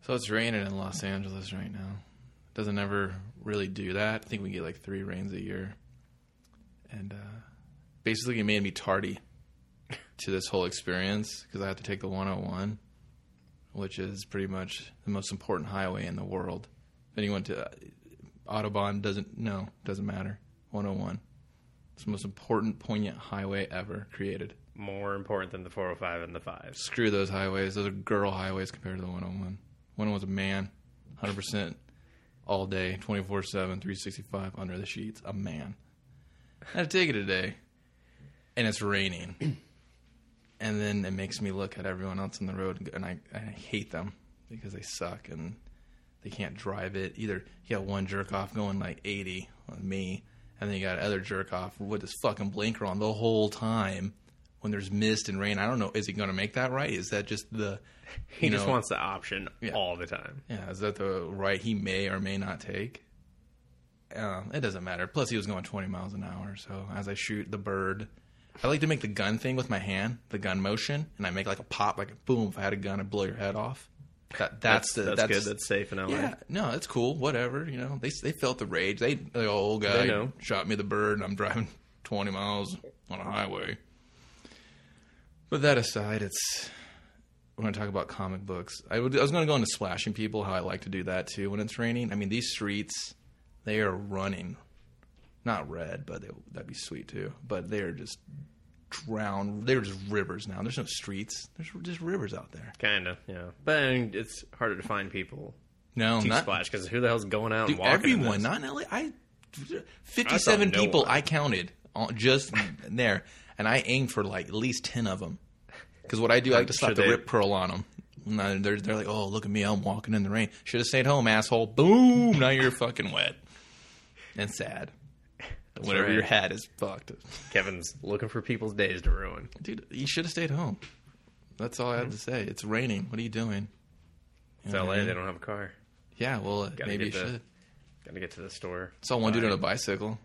So it's raining in Los Angeles right now. Doesn't ever really do that. I think we get like three rains a year. And uh, basically, it made me tardy to this whole experience because I have to take the 101, which is pretty much the most important highway in the world. If anyone to uh, Autobahn doesn't know, doesn't matter. 101. It's the most important, poignant highway ever created. More important than the 405 and the 5. Screw those highways. Those are girl highways compared to the 101. 101's a man, 100% all day, 24 7, 365 under the sheets. A man. I had to take it today, and it's raining. and then it makes me look at everyone else on the road, and I, I hate them because they suck and they can't drive it. Either you got one jerk off going like 80 on me, and then you got other jerk off with this fucking blinker on the whole time when there's mist and rain. I don't know. Is he going to make that right? Is that just the. He you just know- wants the option Yeah. all the time. Yeah, is that the right he may or may not take? Um, it doesn't matter. Plus, he was going 20 miles an hour. So as I shoot the bird, I like to make the gun thing with my hand, the gun motion, and I make like a pop, like a boom. If I had a gun, I'd blow your head off. That, that's, the that's, that's good. That's safe in LA. yeah, no, that's cool. Whatever, you know. They they felt the rage. They the old guy shot me the bird, and I'm driving 20 miles on a highway. But that aside, it's we're going to talk about comic books. I, would, I was going to go into splashing people, how I like to do that too when it's raining. I mean, these streets, they are running, not red, but they, that'd be sweet too. But they are just drowned. They're just rivers now. There's no streets. There's just rivers out there. Kind of, yeah. But I mean, it's harder to find people No, to not splash because who the hell's going out Dude, and walking? in everyone, this? not in LA. I fifty-seven I no people one. I counted on, just there, and I aimed for like at least ten of them. Because what I do, I like to slap the they- rip curl on them. They're, they're like, "Oh, look at me! I'm walking in the rain. Should have stayed home, asshole." Boom! Now you're fucking wet and sad. Whatever right. your hat is fucked, Kevin's looking for people's days to ruin. dude. You should have stayed home. That's all I have to say. It's raining. What are you doing? It's You LA. I mean? They don't have a car. Yeah, well, Gotta maybe you the- should. Got to get to the store. Saw one dude on a bicycle.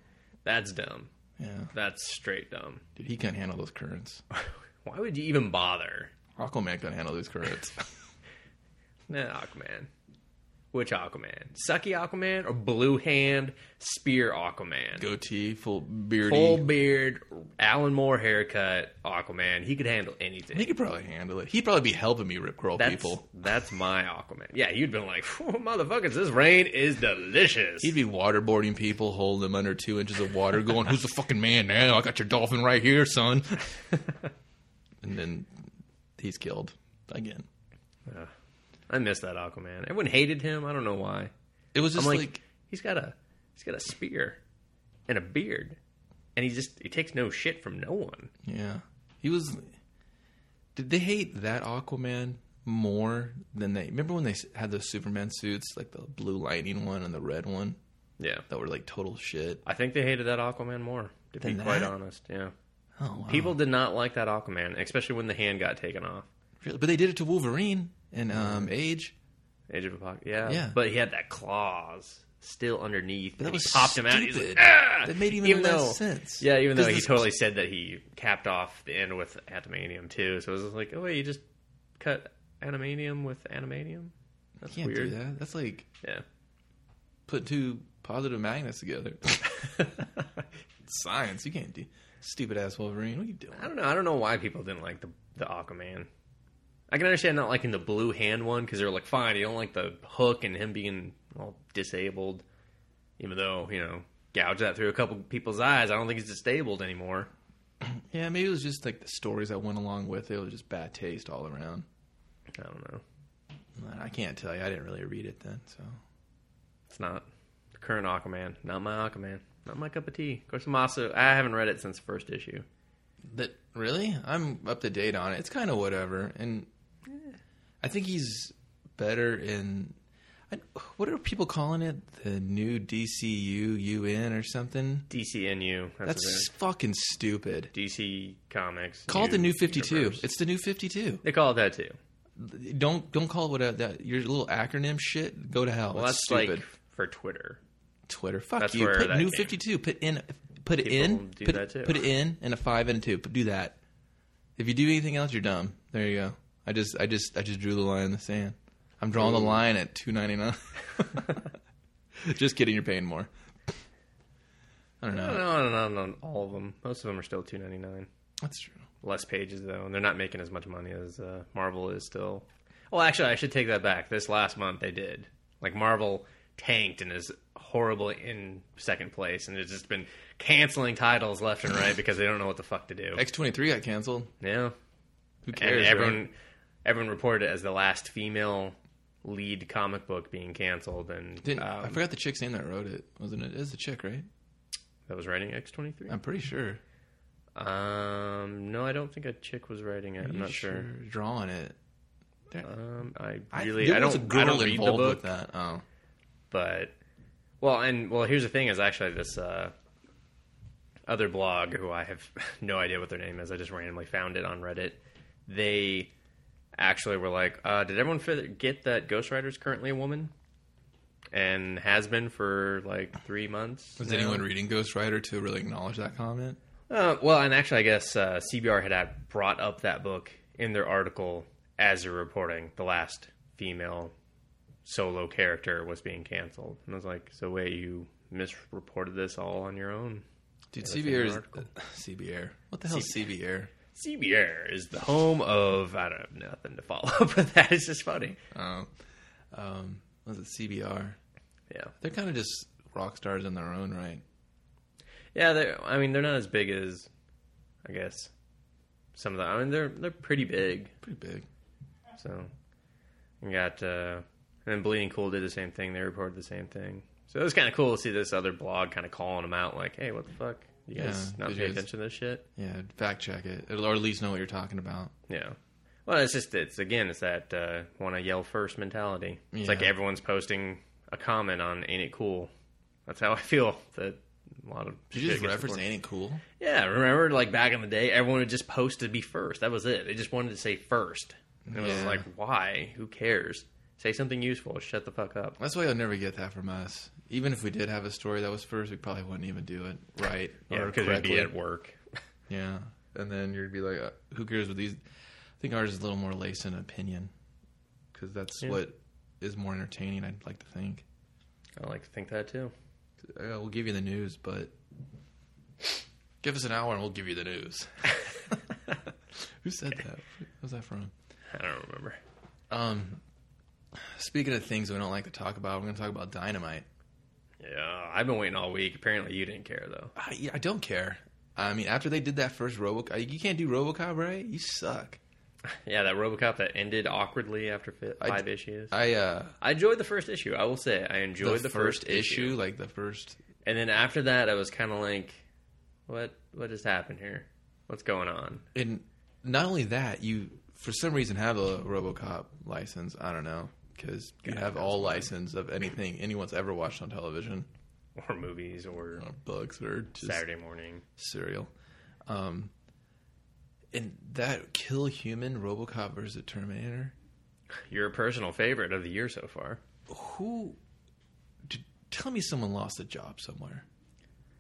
That's dumb. Yeah, That's straight dumb. dude, he can't handle those currents. Why would you even bother? Aquaman can't handle those currents. Nah, Aquaman. Which Aquaman? Sucky Aquaman or Blue Hand Spear Aquaman? Goatee, full beard, Full beard, Alan Moore haircut Aquaman. He could handle anything. he could probably handle it. He'd probably be helping me rip curl that's, people. That's my Aquaman. Yeah, you'd been like, motherfuckers, this rain is delicious. He'd be waterboarding people, holding them under two inches of water, going, "Who's the fucking man now? I got your dolphin right here, son." and then he's killed again. Yeah. I miss that Aquaman. Everyone hated him. I don't know why. It was just like, like, he's got a he's got a spear and a beard, and he just he takes no shit from no one. yeah, he was. Did they hate that Aquaman more than they? Remember when they had those Superman suits, like the blue lightning one and the red one, Yeah, that were like total shit? I think they hated that Aquaman more. To be Than quite that? honest, yeah. Oh, wow. People did not like that Aquaman, especially when the hand got taken off. Really? But they did it to Wolverine and um, Age. Age of Apocalypse, yeah, Yeah. But he had that claws still underneath. But that was he popped him out. He's like, stupid. ah! That made even less sense. Yeah, even though he totally said that he capped off the end with adamantium too. So it was like, oh wait, you just cut adamantium with adamantium. That's Can't weird. do that. That's like Yeah. put two positive magnets together. Science. You can't do stupid ass Wolverine. What are you doing? I don't know. I don't know why people didn't like the the Aquaman. I can understand not liking the blue hand one because they're like, fine, you don't like the hook and him being all disabled, even though you know gouge that through a couple people's eyes. I don't think he's disabled anymore. Yeah, maybe it was just like the stories that went along with it. It was just bad taste all around. I don't know. I can't tell you. I didn't really read it then. So It's not the current Aquaman. Not my Aquaman. Not my cup of tea. Of course, I'm also I haven't read it since the first issue. that really, I'm up to date on it. It's kind of whatever, and I think he's better in. I, what are people calling it? The new DCU UN or something? DCNU. That's, That's fucking stupid. DC Comics. Call it the new Fifty Two. It's the new Fifty Two. They call it that too. Don't don't call it what a, that your little acronym shit. Go to hell. Well, that's stupid. like for Twitter. Twitter. Fuck That's you. Put new. Fifty Two. Put in. Put it in. do put, that too. put it in and a five and a two. Do that. If you do anything else, you're dumb. There you go. I just I just I just drew the line in the sand. I'm drawing the line at two ninety nine. just kidding. You're paying more. I don't know. No, no, no, no, all of them. Most of them are still two ninety nine. That's true. Less pages though, and they're not making as much money as uh, Marvel is still. Well, actually, I should take that back. This last month they did. Like Marvel tanked and is horrible in second place, and it's just been canceling titles left and right because they don't know what the fuck to do. X twenty three got canceled. Yeah, Who and cares? everyone right? Everyone reported it as the last female lead comic book being canceled, and um, I forgot the chick's name that wrote it. Wasn't it? The chick, right? that was writing X twenty three. I'm pretty sure. Um, no, I don't think a chick was writing it. Are I'm not sure. Drawing it. Um, I I- really, there I, don't, I don't read the book, with that. Oh, but well, and well, here's the thing: is actually this uh, other blog who I have no idea what their name is. I just randomly found it on Reddit. They actually we were like, uh, "Did everyone forget that Ghost Rider is currently a woman?" And has been for like three months. was now. anyone reading Ghost Rider to really acknowledge that comment? Uh, well, and actually, I guess uh, CBR had, brought up that book in their article as they're reporting the last female solo character was being canceled. And I was like, so wait, you misreported this all on your own? Dude, CBR is. CBR. What the hell is CBR? CBR is the home of I don't have nothing to follow up with that. It's just funny. Oh, um, was it CBR? Yeah, They're kind of just rock stars in their own right. yeah. They're, I mean, they're not as big as I guess some of the. I mean, they're they're pretty big. Pretty big. So we got uh and then Bleeding Cool did the same thing. They reported the same thing. So it was kind of cool to see this other blog kind of calling them out, like, "Hey, what the fuck? You guys Yeah, not pay attention to this shit?" Yeah, fact check it, or at least know what you're talking about. Yeah. Well, it's just it's again it's that uh, want to yell first mentality. It's like everyone's posting a comment on "Ain't it cool?" That's how I feel. That a lot of Did you just reference. Ain't It Cool? Yeah, remember like back in the day, everyone would just post to be first. That was it. They just wanted to say first. And it was Yeah. like, why? Who cares? Say something useful. Shut the fuck up. That's why you'll never get that from us. Even if we did have a story that was first, we probably wouldn't even do it right Yeah, or because we'd be at work. Yeah, and then you'd be like, uh, "Who cares with these?" I think ours is a little more laced in opinion, because that's Yeah. what is more entertaining. I'd like to think. I like to think that too. Uh, we'll give you the news, but give us an hour and we'll give you the news. Who said that? Where's that from? I don't remember. Um, speaking of things we don't like to talk about, we're going to talk about dynamite. Yeah, I've been waiting all week. Apparently, you didn't care though. I, yeah, I don't care. I mean, after they did that first RoboCop, you can't do RoboCop, right? You suck. Yeah, that RoboCop that ended awkwardly after fi- I- five issues. I uh, I enjoyed the first issue. I will say, I enjoyed the, first, issue, like the first. and then after that, I was kind of like, "What? What just happened here? What's going on?" And not only that, you for some reason have a RoboCop license. I don't know because you have all license of anything anyone's ever watched on television, Or movies, or or books, or just Saturday morning. cereal. Um, and that kill human RoboCop versus Terminator. Your personal favorite of the year so far. Who? d- Tell me someone lost a job somewhere.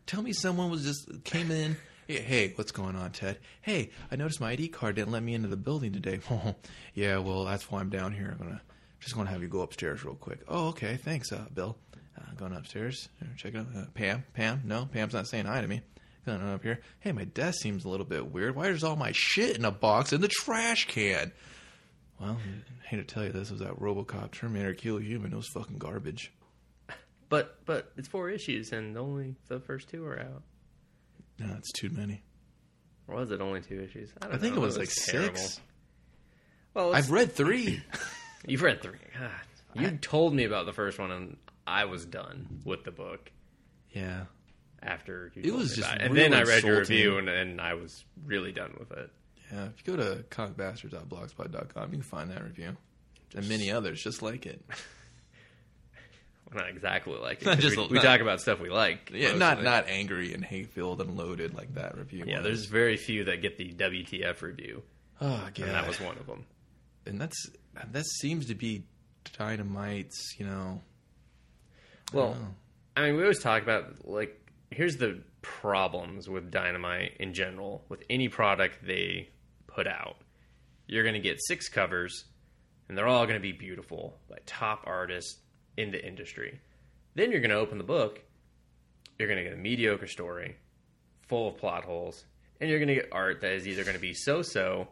Tell me someone was just came in. Hey, hey, what's going on, Ted? Hey, I noticed my ID card didn't let me into the building today. yeah, well, that's why I'm down here. I'm gonna just gonna have you go upstairs real quick. Oh, okay, thanks, uh, Bill. Uh, going upstairs, check it out. Uh, Pam, Pam, no, Pam's not saying hi to me. Going up here. Hey, my desk seems a little bit weird. Why is all my shit in a box in the trash can? Well, I hate to tell you this, was that RoboCop Terminator Kill Human. It was fucking garbage. But but it's four issues, and only the first two are out. No, it's too many. Or was it only two issues? I, don't I think know. it was like terrible. six. Well, I've read three. You've read three. God. You told me about the first one, and I was done with the book yeah. after you. It told was me just about it. and then I read your review, and, and I was really done with it. Yeah. If you go to comicbastards.blogspot.com, you can find that review. And many others just like it. not exactly like it. Not just we, a- we talk about stuff we like. Yeah, mostly. not not angry and hate filled and loaded like that review. Yeah, was. there's very few that get the WTF review, oh god, and that was one of them. and that's that seems to be dynamite's. You know, Well, Oh. I mean, we always talk about like here's the problems with Dynamite in general with any product they put out. You're going to get six covers, and they're all going to be beautiful by top artists in the industry. Then you're going to open the book. You're going to get a mediocre story, full of plot holes, and you're going to get art that is either going to be so-so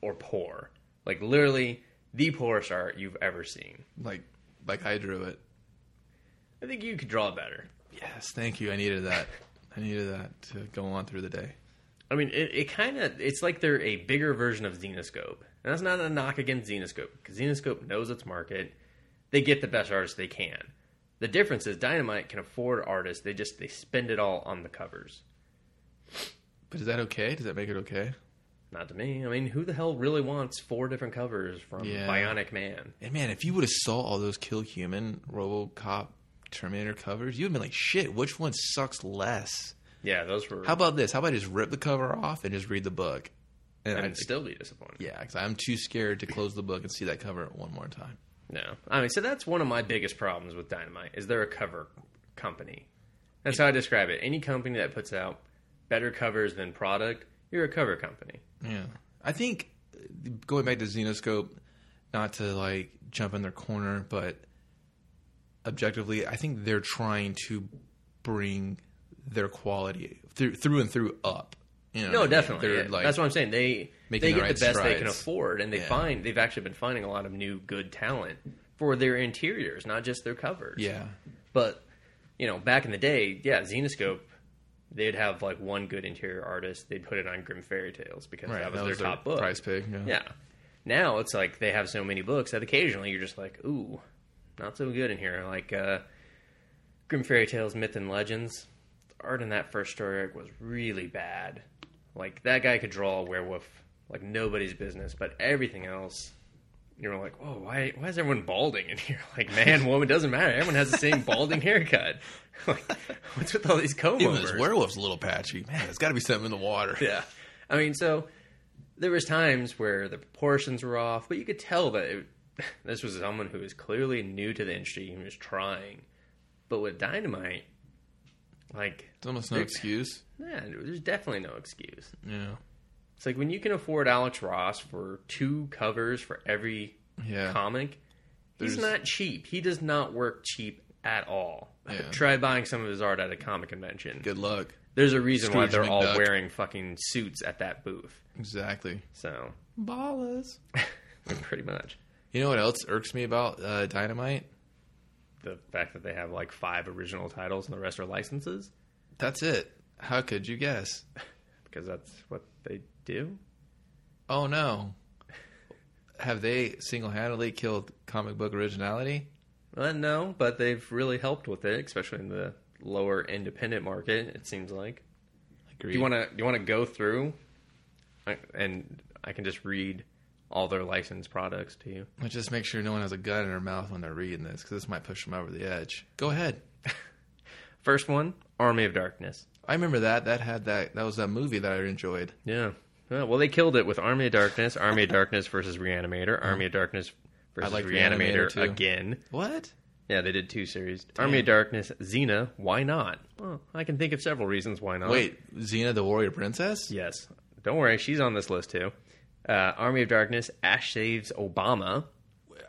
or poor. Like literally the poorest art you've ever seen. like like I drew it. I think you could draw better. Yes, thank you. I needed that. I needed that to go on through the day. I mean, it, it kind of it's like they're a bigger version of Zenescope, and that's not a knock against Zenescope because Zenescope knows its market. They get the best artists they can. The difference is Dynamite can afford artists. They just they spend it all on the covers. But is that okay? Does that make it okay? Not to me. I mean, who the hell really wants four different covers from Yeah. Bionic Man? And man, if you would have saw all those Kill Human, RoboCop, Terminator covers, you'd have been like, shit, which one sucks less? Yeah, those were. How about this? How about I just rip the cover off and just read the book? And and I'd still be disappointed. yeah, because I'm too scared to close the book and see that cover one more time. No, I mean, so that's one of my biggest problems with Dynamite is they're a cover company. That's how I describe it. Any company that puts out better covers than product, you're a cover company. Yeah, I think uh, going back to Zenescope, not to like jump in their corner, but objectively, I think they're trying to bring their quality through through and through up. You know No, definitely. Yeah, like That's what I'm saying. They they the get right the best they can afford, and they Yeah. find they've actually been finding a lot of new good talent for their interiors, not just their covers. yeah, But you know, back in the day, yeah, Zenescope, they'd have like one good interior artist. They'd put it on Grimm Fairy Tales because right. that was that their was their top book. price pig. Yeah. Yeah. Now it's like they have so many books that occasionally you're just like, ooh, not so good in here. Like uh, Grimm Fairy Tales, Myth and Legends. The art in that first story arc was really bad. Like that guy could draw a werewolf like nobody's business, but everything else, you're like, whoa, why why is everyone balding in here? Like man, woman doesn't matter. Everyone has the same balding haircut. like, what's with all these comb Even this werewolf's a little patchy. Man, there's got to be something in the water. Yeah, I mean, so there was times where the proportions were off, but you could tell that it, this was someone who was clearly new to the industry and was trying. But with Dynamite, like, it's almost no excuse. yeah, there's definitely no excuse. Yeah. It's like when you can afford Alex Ross for two covers for every Yeah. comic, he's There's- not cheap. He does not work cheap at all. Yeah. Try buying some of his art at a comic convention. Good luck. There's a reason why they're all McDuck. wearing fucking suits at that booth. Exactly. So, Ballers. pretty much. You know what else irks me about uh, Dynamite? the fact that they have like five original titles and the rest are licenses That's it. How could you guess? because that's what they do. Oh no. Have they single handedly killed comic book originality? Uh, no, but they've really helped with it, especially in the lower independent market. It seems like. Agreed. Do you want to? Do you want to go through, and I can just read all their licensed products to you. But just make sure no one has a gun in their mouth when they're reading this, because this might push them over the edge. Go ahead. First one, Army of Darkness. I remember that. That had that. That was that movie that I enjoyed. Yeah. Yeah, well, they killed it with Army of Darkness, Army of Darkness versus Reanimator, Army of Darkness versus like Reanimator, Reanimator, again. What? Yeah, they did two series. Army of Darkness, Xena, why not? Well, I can think of several reasons why not. Wait, Xena the Warrior Princess? Yes. Don't worry, she's on this list too. Uh, Army of Darkness, Ash saves Obama.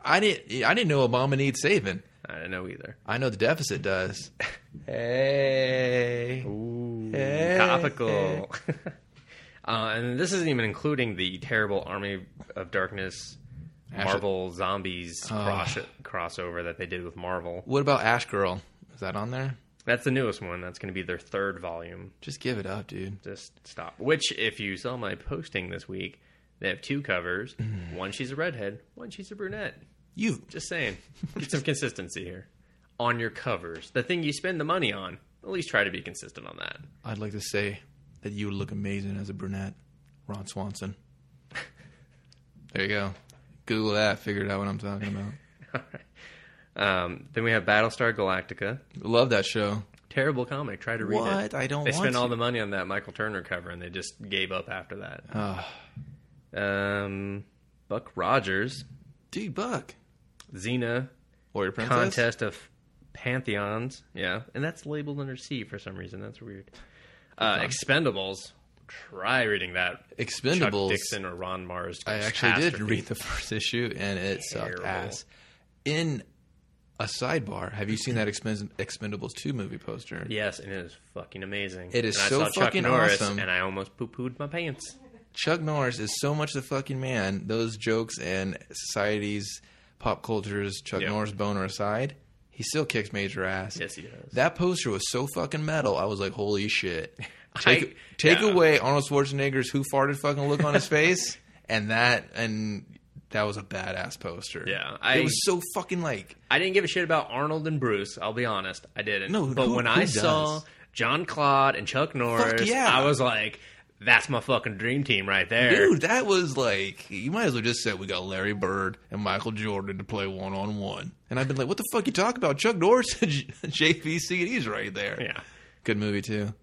I didn't. I didn't know Obama needs saving. I don't know either. I know the deficit does. hey. Ooh, Hey. topical. uh, and this isn't even including the terrible Army of Darkness Ash- Marvel Zombies Oh. cross- crossover that they did with Marvel. What about Ash Girl? Is that on there? That's the newest one. That's going to be their third volume. Just give it up, dude. Just stop. Which, if you saw my posting this week, they have two covers. Mm-hmm. One she's a redhead, one she's a brunette. You. Just saying. Get some consistency here. On your covers. The thing you spend the money on, at least try to be consistent on that. I'd like to say that you would look amazing as a brunette, Ron Swanson. there you go. Google that. Figured out what I'm talking about. Um, then we have Battlestar Galactica. Love that show. Terrible comic. Try to read it. What? I don't They want spent all to. the money on that Michael Turner cover, and they just gave up after that. Ah, Um, Buck Rogers, dude, Buck. Xena, Warrior Princess. Contest of Pantheons. Yeah, and that's labeled under C for some reason. That's weird. Uh, Expendables. Try reading that. Expendables. Chuck. Dixon or Ron Marz. I actually did read the first issue, and it sucked Terrible. ass. In a sidebar, have you seen that Expend- Expendables two movie poster? Yes, and it is fucking amazing. It is and I so saw Chuck fucking Norris, awesome. and I almost poo pooed my pants. Chuck Norris is so much the fucking man. Those jokes and society's pop culture's Chuck Yeah. Norris boner aside, he still kicks major ass. Yes, he does. That poster was so fucking metal. I was like, holy shit. I- Take take yeah. away Arnold Schwarzenegger's who farted fucking look on his face, and that and that was a badass poster. Yeah, I- it was so fucking like I didn't give a shit about Arnold and Bruce. I'll be honest, I didn't. No, but who- when who I does? saw John Claude and Chuck Norris, yeah. I was like, "That's my fucking dream team right there." dude, that was like you might as well just say we got Larry Bird and Michael Jordan to play one on one. And I've been like, what the fuck you talk about? Chuck Norris and he's right there. Yeah. Good movie too.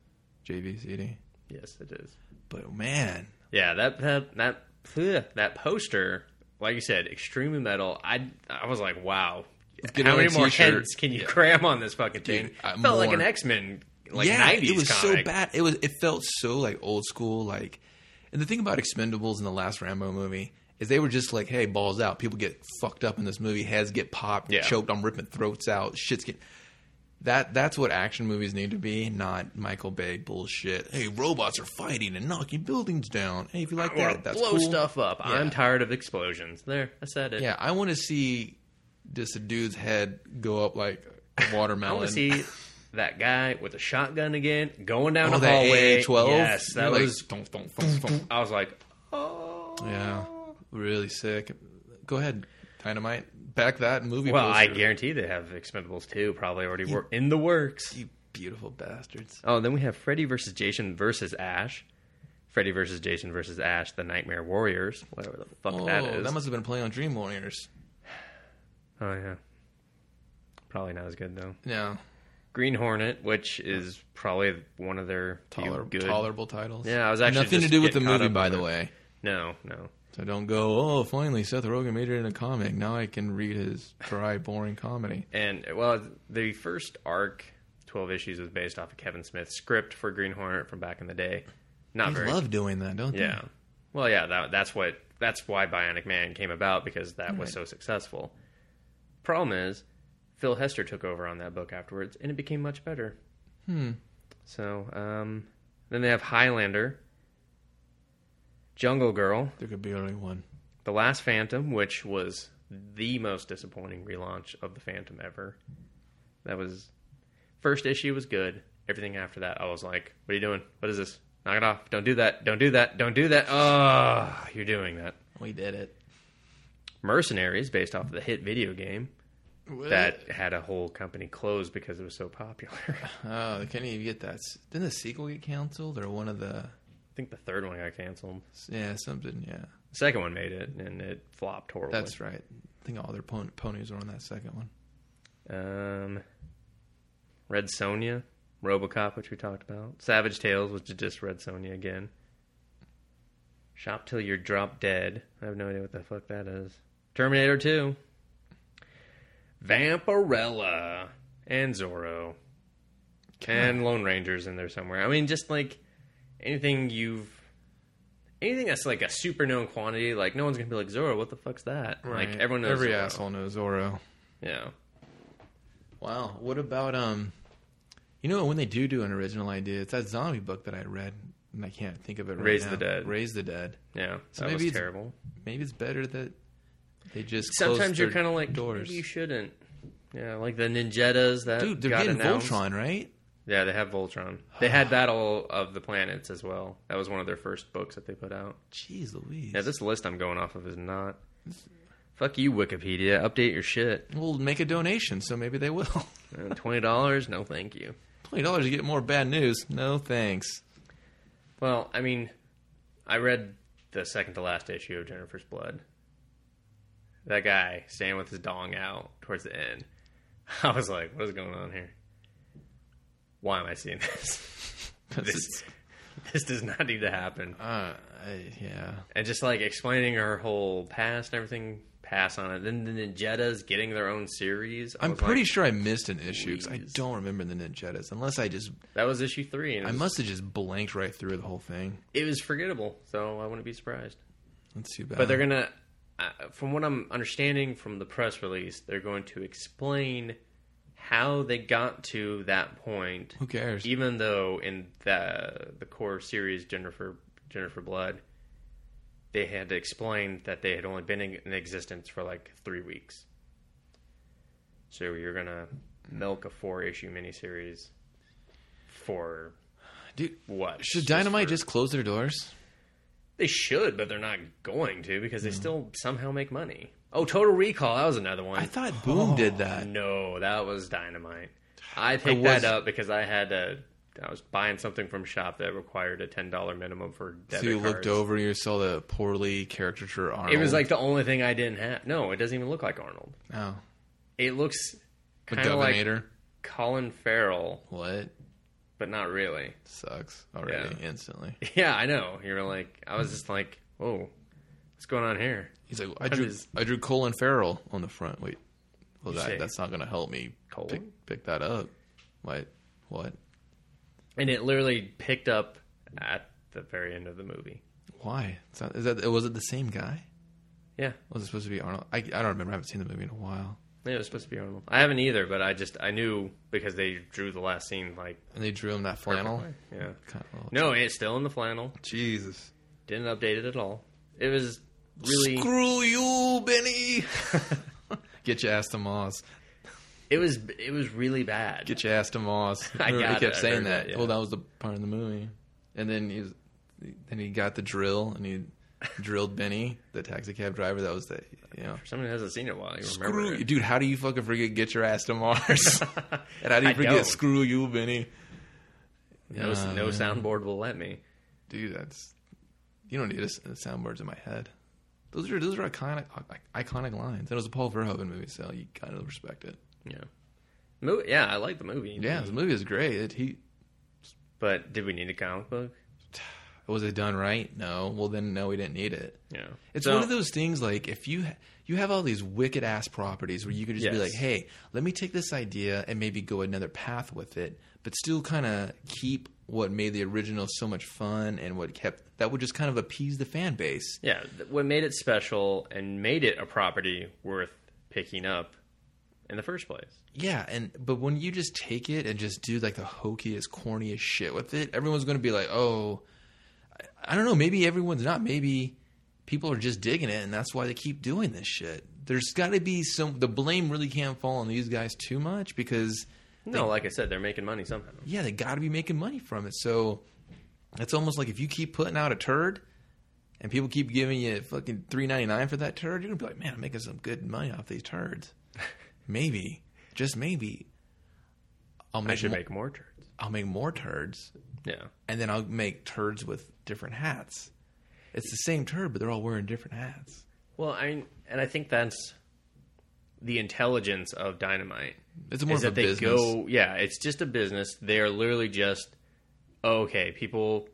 JVCD. Yes, it is. But man, Yeah, that that that ugh, that poster, like you said, extremely metal. I I was like, wow. get How many more heads can you cram on this fucking thing? Dude, uh, Felt like an X Men like yeah, 90s it was comic. so bad. It was. It felt so like old school. Like, and the thing about Expendables in the last Rambo movie is they were just like, hey, balls out. People get fucked up in this movie. Heads get popped, Yeah. choked. I'm ripping throats out. Shit's get. That that's what action movies need to be, not Michael Bay bullshit. Hey, robots are fighting and knocking buildings down. Hey, if you like I that, that's blow cool. stuff up. Yeah. I'm tired of explosions. There, I said it. Yeah, I want to see just a dude's head go up like a watermelon. I want to see that guy with a shotgun again going down oh, the hallway. AA-12? Yes, that You're like, was. "Dunk, dunk, dunk, dunk." I was like, oh. Yeah, really sick. Go ahead, Dynamite. Back that movie. Well, I guarantee they have Expendables 2 probably already were in the works. You beautiful bastards. Oh, then we have Freddy versus Jason versus Ash. Freddy versus Jason versus Ash, the Nightmare Warriors, whatever the fuck Oh, that is. that must have been playing on Dream Warriors. oh yeah, probably not as good though. Yeah, Green Hornet, which is probably one of their Toler- good. tolerable titles. Yeah, I was actually nothing to do with the movie, by the way. No, no. So don't go. Oh, finally, Seth Rogen made it in a comic. Now I can read his dry, boring comedy. And well, the first arc, twelve issues, was based off of Kevin Smith's script for Green Hornet from back in the day. Not They very. love doing that, don't they? Yeah. Well, yeah. That, that's what. That's why Bionic Man came about because that was so successful. Problem is, Phil Hester took over on that book afterwards, and it became much better. Hmm. So, um, then they have Highlander, Jungle Girl, There could be only one. The Last Phantom, which was the most disappointing relaunch of the Phantom ever. That was first issue was good. Everything after that, I was like, "What are you doing? What is this? Knock it off! Don't do that! Don't do that! Don't do that! Oh, you're doing that." We did it. Mercenaries, based off of the hit video game, that had a whole company closed because it was so popular. Oh, they can't even get that. Didn't the sequel get canceled or one of the? I think the third one got canceled. Yeah, something. Yeah, The second one made it, and it flopped horribly. that's right. I think all their pon- ponies were on that second one. Um, Red Sonja, RoboCop, which we talked about. Savage Tales, which is just Red Sonja again. Shop till you're drop dead. I have no idea what the fuck that is. Terminator 2. Vampirella and Zorro. And Lone Ranger's in there somewhere. I mean, just like anything you've. Anything that's like a super known quantity, like no one's gonna be like Zoro, What the fuck's that? Like everyone knows. Every Zorro. asshole knows Zorro. Yeah. Wow. What about um? You know when they do do an original idea, it's that zombie book that I read, and I can't think of it right Raise now. the Dead. Raise the Dead. Yeah, So maybe was it's- terrible. Maybe it's better that they just Sometimes close you're kind of like, doors. maybe you shouldn't. Yeah, like the Ninjettes that Dude, they're getting announced. Voltron, right? Yeah, they have Voltron. They had Battle of the Planets as well. That was one of their first books that they put out. Jeez Louise. Yeah, this list I'm going off of is not. Fuck you, Wikipedia. Update your shit. We'll make a donation, so maybe they will. Uh, Twenty dollars? No, thank you. Twenty dollars to get more bad news. No thanks. Well, I mean, I read the second to last issue of Jennifer's Blood. That guy standing with his dong out towards the end. I was like, what is going on here? Why am I seeing this? this, this does not need to happen. uh, I, yeah. And just like explaining her whole past and everything, pass on it. Then the Ninjettes getting their own series. I I'm pretty like, sure I missed an issue because I don't remember the Ninjettes unless I just that was issue three. I was, must have just blanked right through the whole thing. It was forgettable, so I wouldn't be surprised. That's too bad. But they're gonna, uh, from what I'm understanding from the press release, they're going to explain how they got to that point. Who cares? Even though in the the core series, Jennifer Jennifer Blood, they had to explain that they had only been in, existence for like three weeks. So you're gonna milk a four issue miniseries for Dude, what? should Dynamite for- just close their doors? They should, but they're not going to because they still somehow make money. Oh, Total Recall, that was another one. I thought Boom oh, did that. No, that was Dynamite. I picked was- that up because I had to. I was buying something from shop that required a ten dollar minimum for debit So you looked over and you saw the poorly caricature Arnold. It was like the only thing I didn't have. No, it doesn't even look like Arnold. oh, It looks the kind of like Colin Farrell, What but not really. sucks already Yeah. instantly. Yeah, I know. You're like, I was just like, whoa, what's going on here? He's like, I drew, is- I drew Colin Farrell on the front. Wait, well, that that's not going to help me pick, pick that up. What? What? And it literally picked up at the very end of the movie. Why? Is that was it the same guy? Yeah, Was it supposed to be Arnold? I, I don't remember. I haven't seen the movie in a while. yeah, it was supposed to be Arnold. I haven't either, but I just I knew because they drew the last scene like And they drew him that flannel. perfectly. Yeah. Kind of, No, it's still in the flannel. Jesus. Didn't update it at all. It was really. Screw you, Benny. Get your ass to Moss. It was it was really bad. Get your ass to Moss. I Remember got he kept I saying heard that. that, yeah. Well, that was the part of the movie. And then he was, then he got the drill and he drilled Benny, the taxi cab driver. That was the you know. For someone who hasn't seen it, while you remember Screw it. dude! How do you fucking forget? Get your ass to Mars. and how do you I forget? don't. Screw you, Benny. No, Nah, no uh, soundboard will let me. dude. That's you don't need a, a soundboards in my head. Those are those are iconic iconic lines. And it was a Paul Verhoeven movie, so you kind of respect it. Yeah, Mo- yeah, I like the movie. Yeah, the movie is great. It, he but did we need a comic book? was it done right? No. Well, then no, we didn't need it. Yeah, It's So- one of those things like if you you have all these wicked ass properties where you could just be like, hey, let me take this idea and maybe go another path with it, but still kind of keep what made the original so much fun and what kept that would just kind of appease the fan base. Yeah, what made it special and made it a property worth picking up in the first place. Yeah, and but when you just take it and just do like the hokiest, corniest shit with it, everyone's going to be like, oh, I, I don't know, maybe everyone's not. Maybe people are just digging it, and that's why they keep doing this shit. There's got to be some. The blame really can't fall on these guys too much because No, like I said, they're making money somehow. yeah, they got to be making money from it. So it's almost like if you keep putting out a turd. And people keep giving you fucking three ninety nine for that turd. You're gonna be like, man, I'm making some good money off these turds. maybe, just maybe, I'll I should mo- make more turds. I'll make more turds, Yeah, and then I'll make turds with different hats. It's the same turd, but they're all wearing different hats. well, I and I think that's the intelligence of Dynamite It's more is of a that they business. go. Yeah, it's just a business. They are literally just oh, okay. People,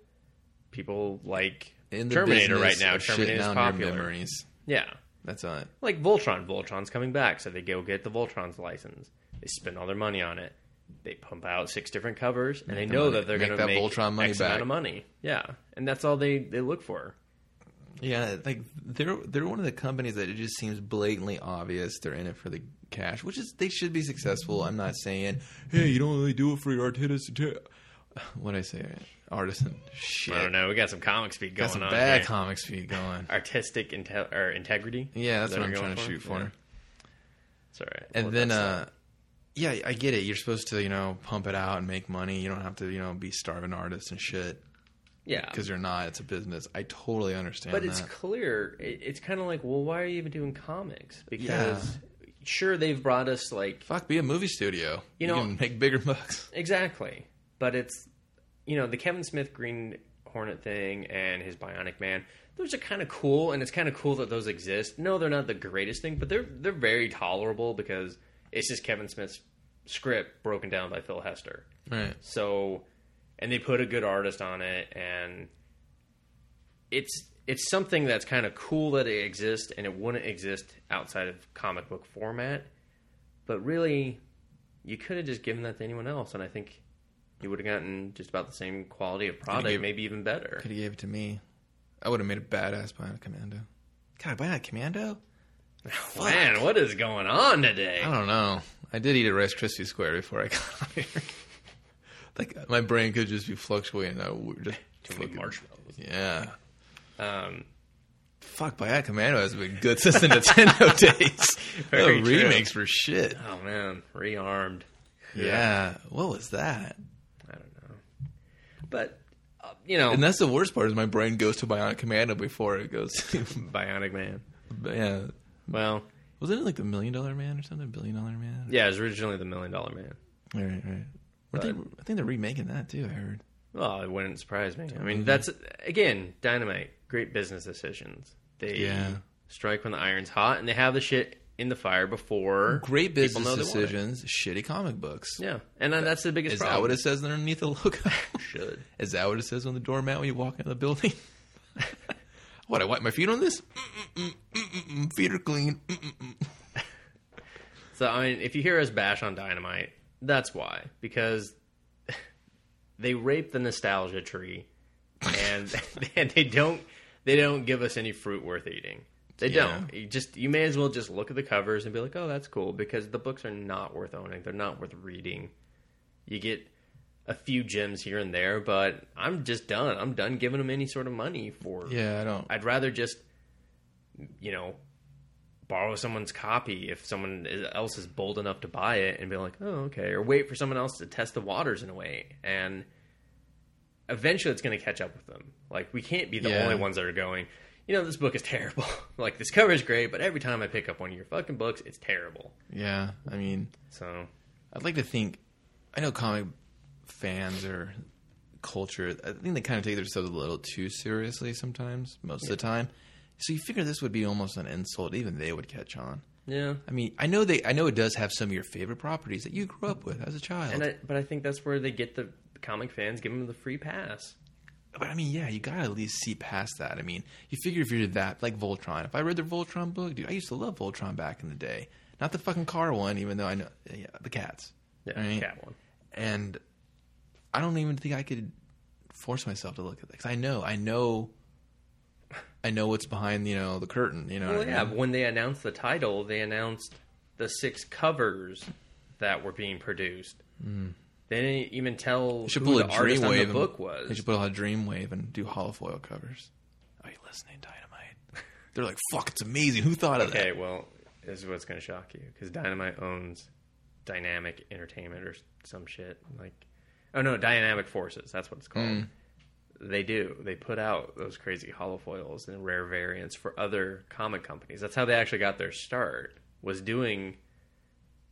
people like Terminator right now. Terminator is popular. Yeah, That's on it. like Voltron. Voltron's coming back, so they go get the Voltron's license. They spend all their money on it. They pump out six different covers, and they the know money- that they're make going to that make Voltron money X back. amount of money. Yeah, and that's all they they look for. Yeah, like they're they're one of the companies that it just seems blatantly obvious they're in it for the cash, which is they should be successful. I'm not saying, hey, you don't really do it for your artistic. What I say, artisan shit. I don't know. We got some comic speak going Got some on. bad here. comics feed going. Artistic inte- or integrity. Yeah, that's that what I'm trying to shoot for. Yeah. It's all right. And Well, then, uh, yeah, I get it. You're supposed to, you know, pump it out and make money. You don't have to, you know, be starving artists and shit yeah, because you're not. It's a business. I totally understand but it's that. clear. It, it's kind of like, well, why are you even doing comics? Because Yeah. sure, they've brought us like Fuck, be a movie studio. You You, know- make bigger bucks. Exactly. But it's you know, the Kevin Smith Green Hornet thing and his Bionic Man, those are kind of cool and it's kind of cool that those exist. No, they're not the greatest thing, but they're they're very tolerable because It's just Kevin Smith's script broken down by Phil Hester. Right. So, and they put a good artist on it, and it's it's something that's kind of cool that it exists, and it wouldn't exist outside of comic book format. But really, you could have just given that to anyone else, and I think you would have gotten just about the same quality of product, gave- maybe even better. Could have gave it to me. I would have made a badass Bionic Commando. God, Bionic Commando? Man, what is going on today? I don't know. I did eat a Rice Krispie square before I got here. Like my brain could just be fluctuating. I would just Too many fucking- marshmallows. Yeah. Um, Fuck, Bionic Commando has been good since the Nintendo days. Very the true. remakes were shit. oh man, rearmed. Yeah. What was that? I don't know, but uh, you know, And that's the worst part is my brain goes to Bionic Commando before it goes to Bionic Man. yeah. Well, Wasn't it like the Million Dollar Man or something? Billion Dollar Man? yeah, it was originally the Million Dollar Man. Right, right. Weren't they, I think they're remaking that too. I heard. Well, it wouldn't surprise me. I mean, mm-hmm. that's again, dynamite. Great business decisions. They Yeah. strike when the iron's hot, and they have the shit in the fire before Great people business know they want it. decisions. Shitty comic books. Yeah, and then that's the biggest Is that problem. what it says underneath the logo? should? Is that what it says on the doormat when you walk into the building? what? I wipe my feet on this? Mm-mm-mm, mm-mm-mm, feet are clean. Mm-mm-mm. So I mean, if you hear us bash on Dynamite, that's why because they rape the nostalgia tree, and and they don't they don't give us any fruit worth eating. They Yeah. don't. You just you may as well just look at the covers and be like, oh, that's cool, because the books are not worth owning. They're not worth reading. You get a few gems here and there, but I'm just done. I'm done giving them any sort of money for Yeah, I don't. I'd rather just, you know, borrow someone's copy if someone else is bold enough to buy it and be like, oh, okay, or wait for someone else to test the waters in a way. And eventually it's going to catch up with them. Like, we can't be the Yeah. only ones that are going, you know, this book is terrible. like, this cover is great, but every time I pick up one of your fucking books, it's terrible. Yeah, I mean, So, I'd like to think. I know comic fans or culture. I think they kind of take themselves a little too seriously sometimes. Most of the time, so you figure this would be almost an insult. Even they would catch on. yeah. I mean, I know they. I know it does have some of your favorite properties that you grew up with as a child. And I, but I think that's where they get the comic fans, give them the free pass. But I mean, yeah, you gotta at least see past that. I mean, you figure if you're that like Voltron. If I read the Voltron book, dude, I used to love Voltron back in the day. Not the fucking car one, even though I know yeah, the cats. Yeah, Right. cat one. And I don't even think I could force myself to look at that because I know, I know, I know what's behind you know the curtain. You know, Well, what I yeah. mean? When they announced the title, they announced the six covers that were being produced. They didn't even tell They should who the artist on the and- book was. They should put a Dreamwave and do holofoil covers. Are you listening, Dynamite? They're like, fuck, it's amazing. Who thought of that? Okay, well, this is what's going to shock you because Dynamite owns Dynamic Entertainment or some shit like. Oh no, Dynamic Forces. That's what it's called. Hmm. They do. They put out those crazy holofoils and rare variants for other comic companies. That's how they actually got their start. Was doing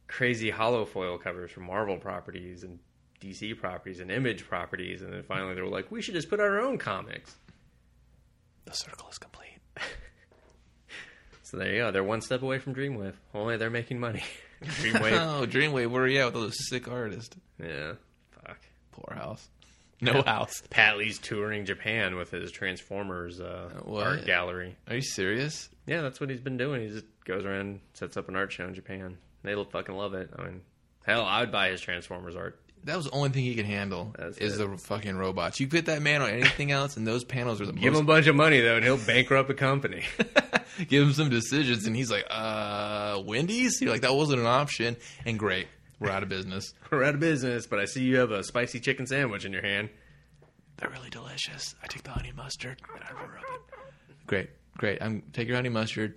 crazy holofoil covers for Marvel properties and DC properties and Image properties, and then finally they were like, we should just put out our own comics. The circle is complete. So there you go. They're one step away from Dreamwave. Only they're making money. Dreamwave. oh, Dreamwave, where are you at with all those sick artists? yeah. Fuck. Poor house. No house. Pat Lee's touring Japan with his Transformers uh, art gallery. Are you serious? Yeah, that's what he's been doing. He just goes around, sets up an art show in Japan. They will fucking love it. I mean, hell, I would buy his Transformers art. That was the only thing he could handle That's is it. the fucking robots. You put that man on anything else, and those panels are the most. Give him a bunch of money though, and he'll bankrupt a company. Give him some decisions, and he's like, "Uh, Wendy's." You're like, "That wasn't an option." And great, we're out of business. We're out of business, but I see you have a spicy chicken sandwich in your hand. They're really delicious. I take the honey mustard and I rub it. Great, great. I'm take your honey mustard.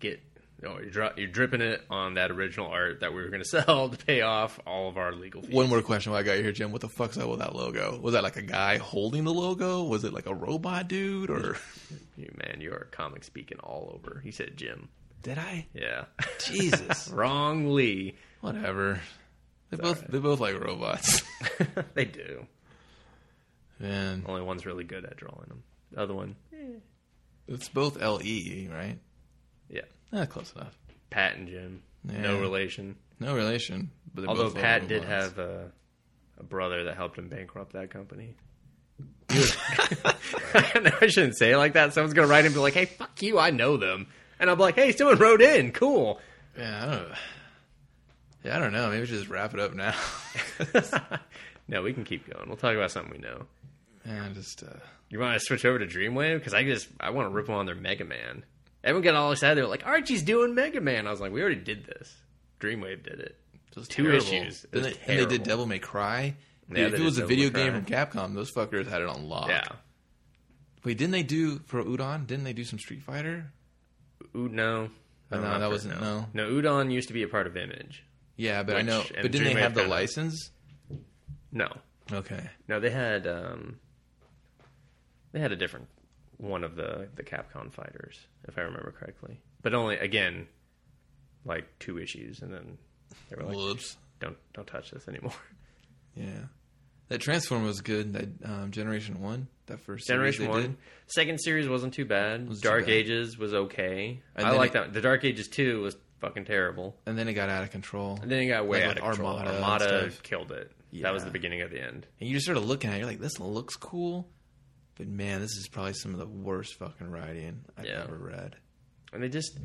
Get. Oh, you're, dro- you're dripping it on that original art that we were going to sell to pay off all of our legal fees. One more question while I got you here, Jim. What the fuck's up with that logo? Was that like a guy holding the logo? Was it like a robot dude, or You man, you are comic speaking all over. He said Jim. did I? Yeah. Jesus. Wrong Lee. Whatever. They both they both like robots. they do. Man, Only one's really good at drawing them. The other one, it's both L E, right? yeah. Eh, close enough. Pat and Jim. Yeah. No relation. No relation. But Although Pat did have a, a brother that helped him bankrupt that company. Was- I shouldn't say it like that. Someone's gonna write him and be like, "Hey, fuck you, I know them," and I'm like, "Hey, someone wrote in, cool." Yeah, I don't. Yeah, I don't know. Maybe we should just wrap it up now. no, we can keep going. We'll talk about something we know. yeah, just. Uh, You want to switch over to Dreamwave because I just I want to rip them on their Mega Man. Everyone got all excited. They're like, "Archie's doing Mega Man." I was like, "We already did this. Dreamwave did it." just Two terrible. issues. It was they, and they did. Devil May Cry. Dude, Yeah, if it was a video game from Capcom, those fuckers had it on lock. Yeah. Wait, didn't they do for Udon? Didn't they do some Street Fighter? U- no. Oh, no, that wasn't- no. No, Udon used to be a part of Image. Yeah, but I know. But didn't they have the license? No, Okay. no, they had um, they had a different one of the the Capcom fighters, if I remember correctly. But only again, like two issues, and then they were like, Whoops. "Don't don't touch this anymore." Yeah. That Transform was good. That um, Generation One, that first series Generation One, did. second series wasn't too bad. Too Dark bad. Ages was okay. And I like that. The Dark Ages Two was fucking terrible. and then it got out of control. And then it got way Like out with of control. Armada Armada, and stuff. killed it. That was the beginning of the end. And you just started looking at it, you're like, this looks cool. But man, this is probably some of the worst fucking writing I've Yeah. ever read. And they just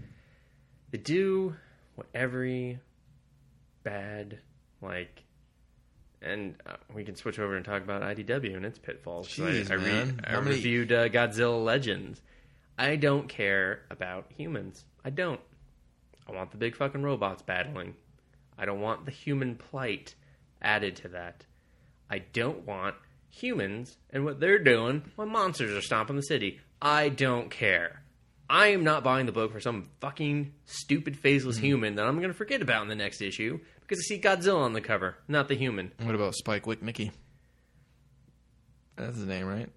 they do what every bad like and uh, we can switch over and talk about IDW and its pitfalls. Jeez, I, I, man. I How many- reviewed uh, Godzilla Legends. I don't care about humans. I don't. I want the big fucking robots battling. I don't want the human plight added to that. I don't want humans and what they're doing when monsters are stomping the city. I don't care. I am not buying the book for some fucking stupid faceless hmm. human that I'm going to forget about in the next issue because I see Godzilla on the cover, not the human. What about Spike Witwicky? That's his name, right?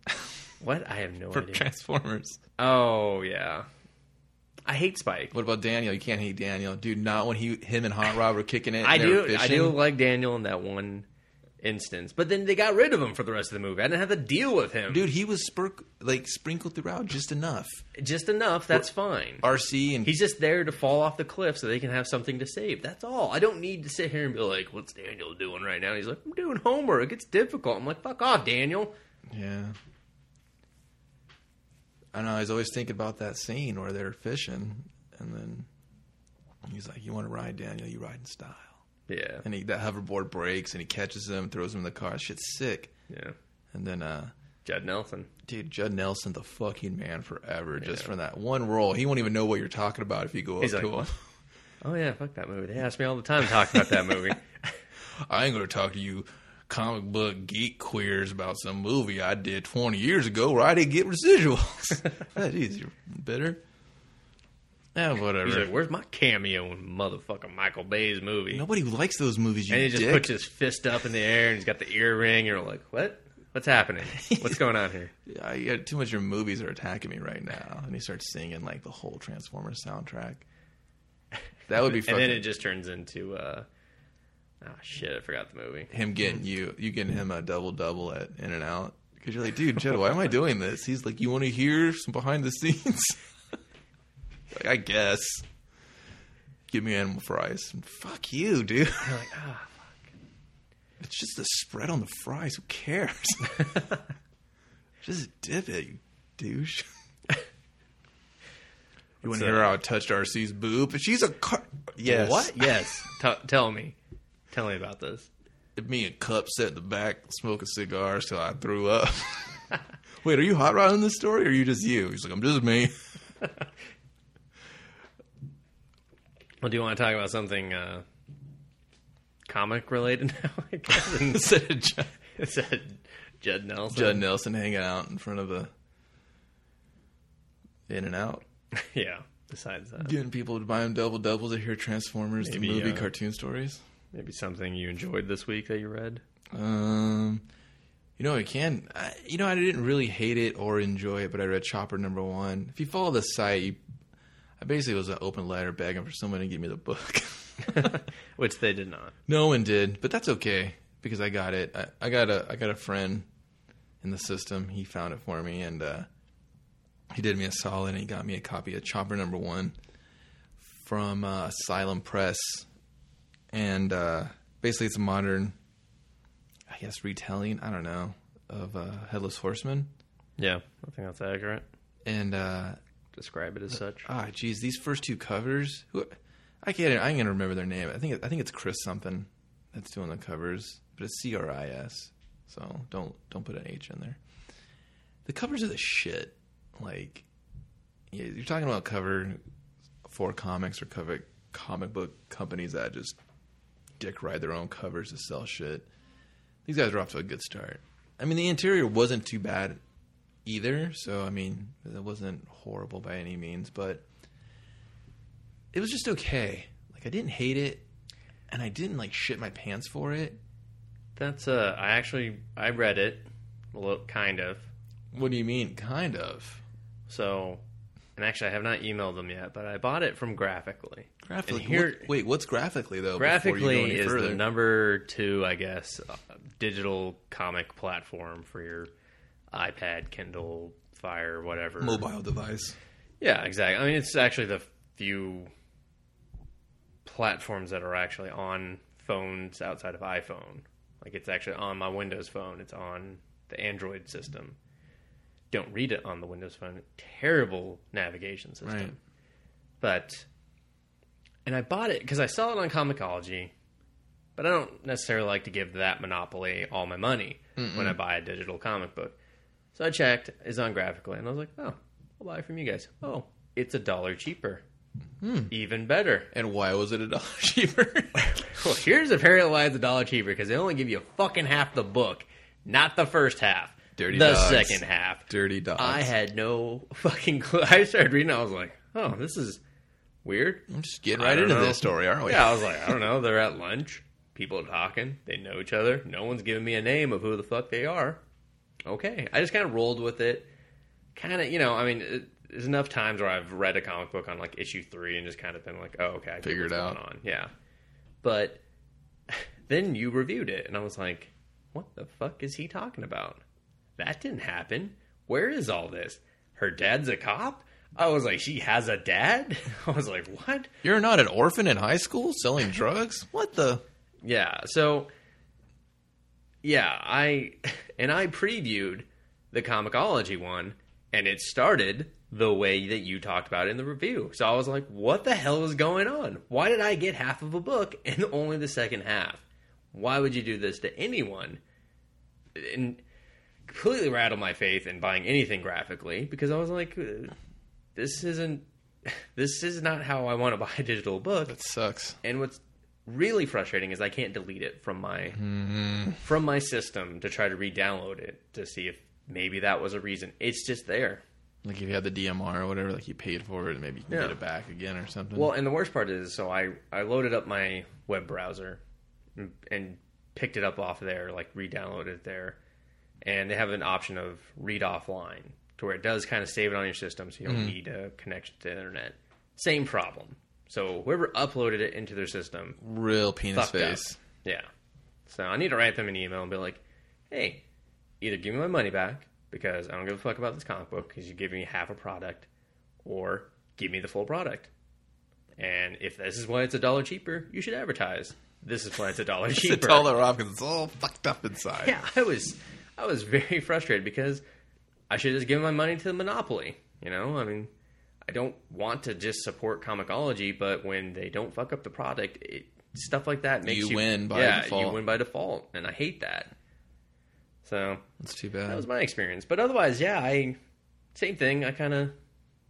What? I have no For idea. Transformers. oh yeah, I hate Spike. What about Daniel? You can't hate Daniel, dude. Not when he, him, and Hot Rod were kicking it. I do. I do like Daniel in that one instance, but then they got rid of him for the rest of the movie. I didn't have to deal with him, Dude, he was spurk like sprinkled throughout just enough. Just enough. That's fine. Arcee and He's just there to fall off the cliff so they can have something to save. That's all. I don't need to sit here and be like, "What's Daniel doing right now?" And he's like, "I'm doing homework. It's difficult." I'm like, "Fuck off, Daniel." yeah. I know. I was always thinking about that scene where they're fishing, and then he's like, "You want to ride, Daniel? You ride in style." Yeah, And he, that hoverboard breaks, and he catches him, throws him in the car. Shit's sick. yeah. And then, uh, Judd Nelson. dude, Judd Nelson, the fucking man forever, just from that one role. He won't even know what you're talking about if you go He's up to like, him. Oh yeah, fuck that movie. They ask me all the time to talk about that movie. I ain't gonna talk to you comic book geek queers about some movie I did 20 years ago where I didn't get residuals. that is, bitter. Yeah, whatever. He's like, "Where's my cameo in motherfucking Michael Bay's movie?" Nobody likes those movies, you did. and he just dick. puts his fist up in the air and he's got the earring. You're like, "What? What's happening? What's going on here?" I, yeah, too much of your movies are attacking me right now. And he starts singing like the whole Transformers soundtrack. That would be and fucking then it just turns into, uh, oh shit, I forgot the movie. him getting you, you getting him a double double at In and Out. Because you're like, dude, Jed, why am I doing this? He's like, you want to hear some behind the scenes? like, I guess. Give me animal fries. Fuck you, dude. You're like, ah, fuck. It's just the spread on the fries. Who cares? just dip it, you douche. You want to hear how I touched Arcee's boob? She's a car. Yes. what? Yes. T- tell me, tell me about this. Me and Kup sat in the back smoking cigars till I threw up. Wait, are you hot rodding this story or are you just you? He's like, I'm just me. Well, do you want to talk about something uh, comic related now? I guess Instead of Judd, it said Judd Nelson. Judd Nelson hanging out in front of the In and Out, yeah. Besides that, getting people to buy him double doubles to hear Transformers, Maybe, the movie uh, cartoon stories. Maybe something you enjoyed this week that you read. Um, you know, I can. I, you know, I didn't really hate it or enjoy it, but I read Chopper number one. If you follow the site, you, I basically was an open letter begging for someone to give me the book. Which they did not. no one did, but that's okay because I got it. I, I got a I got a friend in the system. He found it for me, and uh, he did me a solid, and he got me a copy of Chopper number one from uh, Asylum Press. And uh, basically it's a modern, I guess, retelling. I don't know of uh, Headless Horseman, Yeah, I think that's accurate. and uh, Describe it as such. ah, geez, these first two covers. Who, I can't. I ain't gonna remember their name. I think. I think it's Chris something that's doing the covers, but it's C R I S. So don't don't put an H in there. The covers are the shit. Like, yeah, you're talking about cover for comics or cover comic book companies that just dick ride their own covers to sell shit. These guys are off to a good start. I mean, the interior wasn't too bad either. So I mean, it wasn't horrible by any means, but it was just okay. Like I didn't hate it, and I didn't like shit my pants for it. That's uh, I actually I read it, a little kind of. What do you mean? Kind of. So, and actually I have not emailed them yet, but I bought it from Graphicly. Graphicly. Here- what- wait, what's graphicly though? before you go Graphicly any is further? the number two, I guess, uh, digital comic platform for your iPad, Kindle, Fire, whatever. mobile device. Yeah, exactly. I mean, it's actually the few platforms that are actually on phones outside of iPhone. Like, it's actually on my Windows phone. It's on the Android system. Don't read it on the Windows phone. Terrible navigation system. Right. But, and I bought it because I saw it on ComiXology, but I don't necessarily like to give that monopoly all my money when I buy a digital comic book. So I checked, it's on Graphicly, and I was like, oh, I'll buy it from you guys. Oh, it's a dollar cheaper. Hmm. Even better. And why was it a dollar cheaper? Well, here's apparently why it's a dollar cheaper because they only give you a fucking half the book, not the first half. Dirty the dogs. second half. Dirty dogs. I had no fucking clue. I started reading. I was like, "Oh, this is weird." I'm just getting right into know. this story, aren't we? Yeah, I was like, I don't know. They're at lunch. People are talking. They know each other. No one's giving me a name of who the fuck they are. Okay, I just kind of rolled with it. Kind of, you know, I mean, it, there's enough times where I've read a comic book on like issue three and just kind of been like, oh, okay, I get Figure it out. on. Yeah, but then you reviewed it, and I was like, what the fuck is he talking about? That didn't happen. Where is all this? Her dad's a cop. I was like, she has a dad. I was like, what? You're not an orphan in high school selling drugs? What the? Yeah. So, yeah, I and I previewed the ComiXology one, and it started the way that you talked about in the review. So I was like, "What the hell is going on? Why did I get half of a book and only the second half? Why would you do this to anyone?" And completely rattled my faith in buying anything graphicly because I was like, uh, "This isn't." This is not how I want to buy a digital book. That sucks. And what's really frustrating is I can't delete it from my from my system to try to re-download it to see if maybe that was a reason. It's just there. Like if you had the DMR or whatever, like you paid for it, and maybe you can Yeah. get it back again or something. Well, and the worst part is, so I I loaded up my web browser and, and picked it up off there, like re-downloaded it there, and they have an option of read offline to where it does kind of save it on your system, so you don't mm-hmm. need a connection to the internet. Same problem. So whoever uploaded it into their system real penis fucked up. face. Yeah. So I need to write them an email and be like, hey, either give me my money back because I don't give a fuck about this comic book because you give me half a product, or give me the full product. And if this is why it's a dollar cheaper, you should advertise. This is why it's a dollar It's a cheaper. dollar off because it's all fucked up inside. Yeah, I was I was very frustrated because I should just give my money to the monopoly. You know, I mean, I don't want to just support comiXology, but when they don't fuck up the product, it, stuff like that makes You you, win by yeah, default. you win by default, and I hate that. So That's too bad. that was my experience. But otherwise, yeah, I same thing. I kind of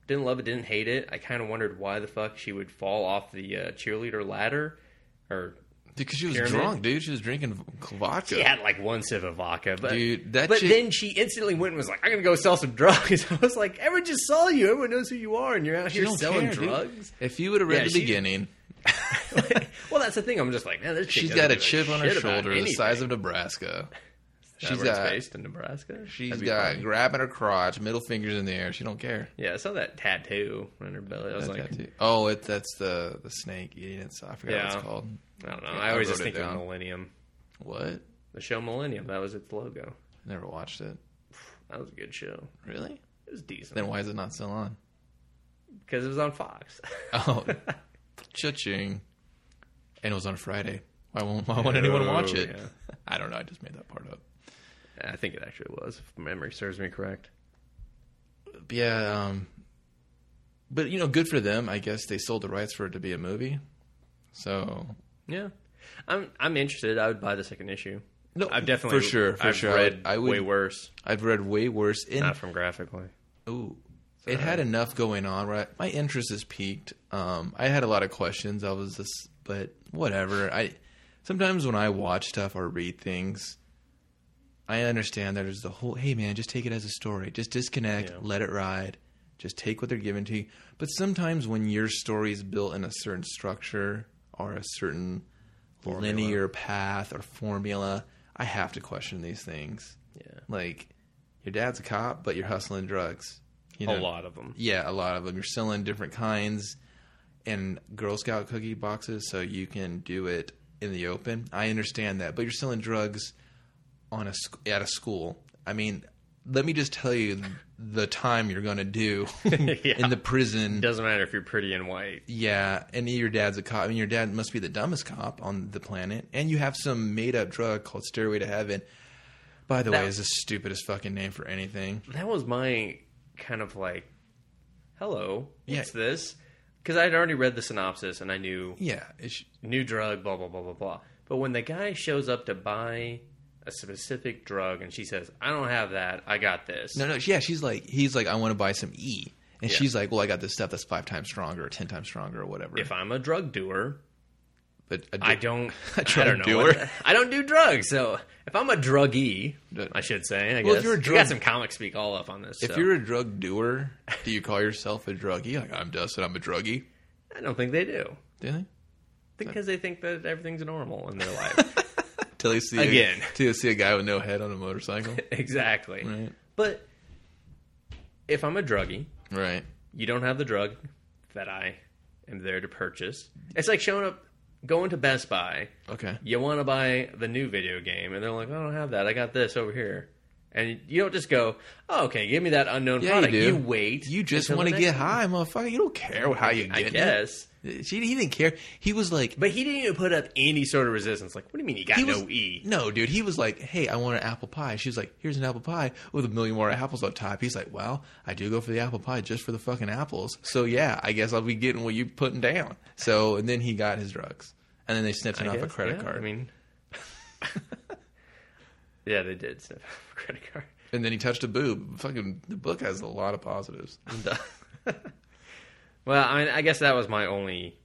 didn't love it, didn't hate it. I kind of wondered why the fuck she would fall off the uh, cheerleader ladder, or Because she was Pyramid? drunk, dude. She was drinking vodka. She had like one sip of vodka, but Dude, that but chick- then she instantly went and was like, "I'm gonna go sell some drugs." I was like, "Everyone just saw you. Everyone knows who you are, and you're out here selling care, dude. drugs." If you would have read Yeah, the she- beginning, well, that's the thing. I'm just like, man, this she's got a chip on her shoulder the size of Nebraska. She's it's got uh, based in Nebraska. she's got uh, funny. grabbing her crotch, middle fingers in the air. She don't care. yeah. I saw that tattoo on her belly. I was That like, tattoo. oh, it that's the the snake eating it. So I forgot what it's called. I don't know. Yeah, I I always just think of. Millennium. What? The show Millennium. That was its logo. Never watched it. That was a good show. Really? It was decent Then why is it not still on? because it was on Fox. Oh, cha-ching. and it was on Friday. Why won't Why won't oh, anyone watch Oh, it? yeah. I don't know. I just made that part up. I think it actually was, if memory serves me correct. Yeah, um, but you know, good for them. I guess they sold the rights for it to be a movie. So Yeah, I'm I'm interested. I would buy the second issue. No, I've definitely for sure, for I've sure. I read would- I would- way worse, I've read way worse. In not from graphicly. Ooh. It had enough going on, right? My interest is peaked. Um, I had a lot of questions. I was just, but whatever. I sometimes when I watch stuff or read things, I understand that there's the whole. Hey, man, just take it as a story. Just disconnect, Yeah. let it ride. Just take what they're giving to you. But sometimes when your story is built in a certain structure or a certain Formula. linear path or formula, I have to question these things. Yeah, Like, your dad's a cop, but you're hustling drugs. You know? a lot of them. Yeah, a lot of them. You're selling different kinds and Girl Scout cookie boxes, so you can do it in the open. I understand that, but you're selling drugs on a sc- at a school. I mean, let me just tell you the time you're going to do Yeah. in the prison. Doesn't matter if you're pretty and white. Yeah, and your dad's a cop. I mean, your dad must be the dumbest cop on the planet, and you have some made up drug called Stairway to Heaven. By the That- way, is the stupidest fucking name for anything. That was my kind of like, hello, Yeah. what's this? Because I'd already read the synopsis and I knew Yeah, it's, new drug, blah blah blah blah blah. But when the guy shows up to buy a specific drug and she says, "I don't have that, I got this," No, no, yeah, she's like, he's like, I want to buy some E, and Yeah. she's like, well, I got this stuff that's five times stronger or ten times stronger or whatever. if I'm a drug doer, but I di- don't. A I drug don't know. what- I don't do drugs. So if I'm a druggie, I should say. I Well, if you're a We drug- got some comic speak all up on this. If so. you're a drug doer, do you call yourself a druggie? Like I'm Dustin, I'm a druggie. I don't think they do Do they? because they think that everything's normal in their life. Till they see Again. a, till they see a guy with no head on a motorcycle. exactly. right, But if I'm a druggie, right. you don't have the drug that I am there to purchase. It's like showing up, going to Best Buy. Okay. You want to buy the new video game, and they're like, "I don't have that. I got this over here." And you don't just go, "Oh, okay, give me that unknown Yeah, product." you do. wait. You just want to get high, motherfucker. You don't care how you I get guess. it. She, he didn't care. He was like, But he didn't even put up any sort of resistance. Like, what do you mean you got he no was, E? No, dude. He was like, "Hey, I want an apple pie." She was like, "Here's an apple pie with a million more apples on top." He's like, "Well, I do go for the apple pie just for the fucking apples." So yeah, I guess I'll be getting what you're putting down. So and then he got his drugs, and then they snipped I him off a credit yeah, card, I mean, yeah, they did sniff a credit card. and then he touched a boob. Fucking the book has a lot of positives. well, I mean, I guess that was my only.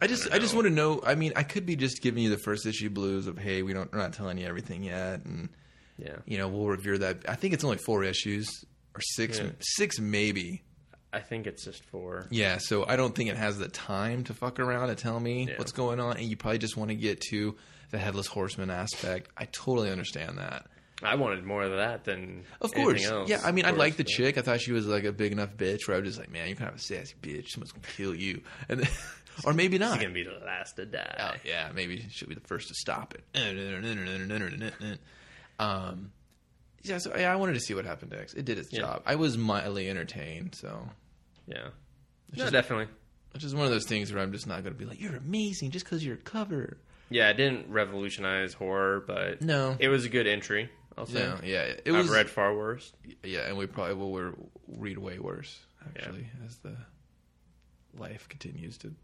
I just, don't I, just want to know. I mean, I could be just giving you the first issue blues of, hey, we don't, we're not telling you everything yet, and Yeah, you know, we'll review that. I think it's only four issues or six, Yeah. six maybe. I think it's just for. Yeah, so I don't think it has the time to fuck around and tell me Yeah. what's going on, and you probably just want to get to the headless horseman aspect. I totally understand that. I wanted more of that than Of anything course, else, yeah. I mean, of I like the yeah. chick. I thought she was like a big enough bitch where I was just like, man, you're kind of a sassy bitch. Someone's gonna kill you, and then, or maybe not. She's gonna be the last to die. Oh, yeah, maybe she'll be the first to stop it. Um, yeah, so yeah, I wanted to see what happened next. It did its Yeah. job. I was mildly entertained, so Yeah, It's no, just- definitely. which is one of those things where I'm just not going to be like, "You're amazing" just because you're a cover. Yeah, it didn't revolutionize horror, but No, it was a good entry. I'll say. no, yeah, it I've was. read far worse. yeah, and we probably will read way worse actually as the life continues to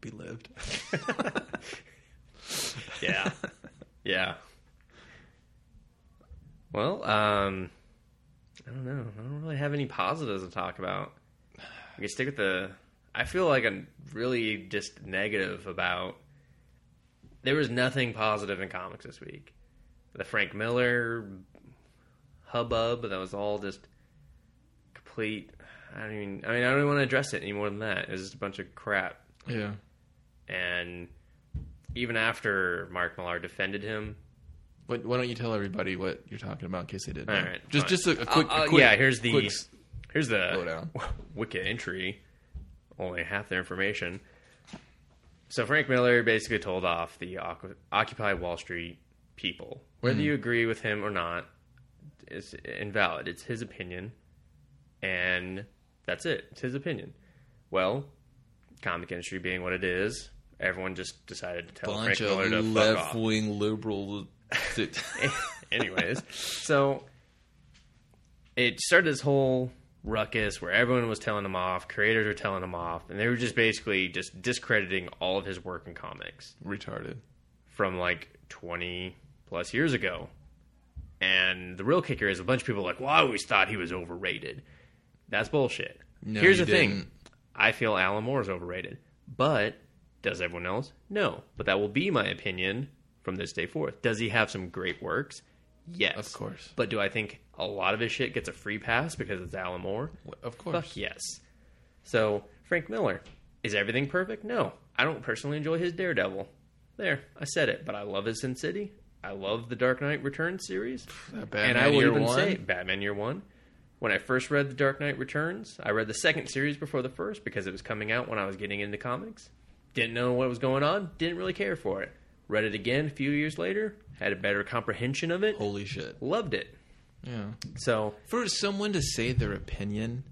be lived. Yeah, yeah. Well, um, I don't know. I don't really have any positives to talk about. I can stick with the. I feel like I'm really just negative about. There was nothing positive in comics this week. The Frank Miller hubbub that was all just complete. I don't even. I mean, I don't even want to address it any more than that. It was just a bunch of crap. yeah, And even after Mark Millar defended him, why don't you tell everybody what you're talking about in case they didn't? All know? right, just fine. just a, a quick, Uh, uh, a quick- yeah, here's the quick here's the Lowdown. Wiki entry. Only half the information. So Frank Miller basically told off the Occupy Wall Street people. Whether Hmm. you agree with him or not is invalid. It's his opinion, and that's it. It's his opinion. Well, comic industry being what it is, everyone just decided to tell Bunch Frank Miller of to fuck off. Left wing liberal. Anyways, so it started this whole ruckus where everyone was telling him off, creators were telling him off, and they were just basically just discrediting all of his work in comics Retarded. from like 20 plus years ago. And the real kicker is a bunch of people are like, well, I always thought he was overrated. That's bullshit. No, Here's you the thing didn't. I feel Alan Moore is overrated. But does everyone else? No. But that will be my opinion from this day forth. Does he have some great works? Yes. Of course. But do I think a lot of his shit gets a free pass because it's Alan Moore? Of course. Fuck yes. So, Frank Miller. Is everything perfect? No. I don't personally enjoy his Daredevil. There, I said it, but I love his Sin City. I love the Dark Knight Returns series. And I Batman will Year even One? say Batman Year One. When I first read The Dark Knight Returns, I read the second series before the first because it was coming out when I was getting into comics. Didn't know what was going on, didn't really care for it. Read it again a few years later, had a better comprehension of it, Holy shit. loved it. Yeah. So, For someone to say their opinion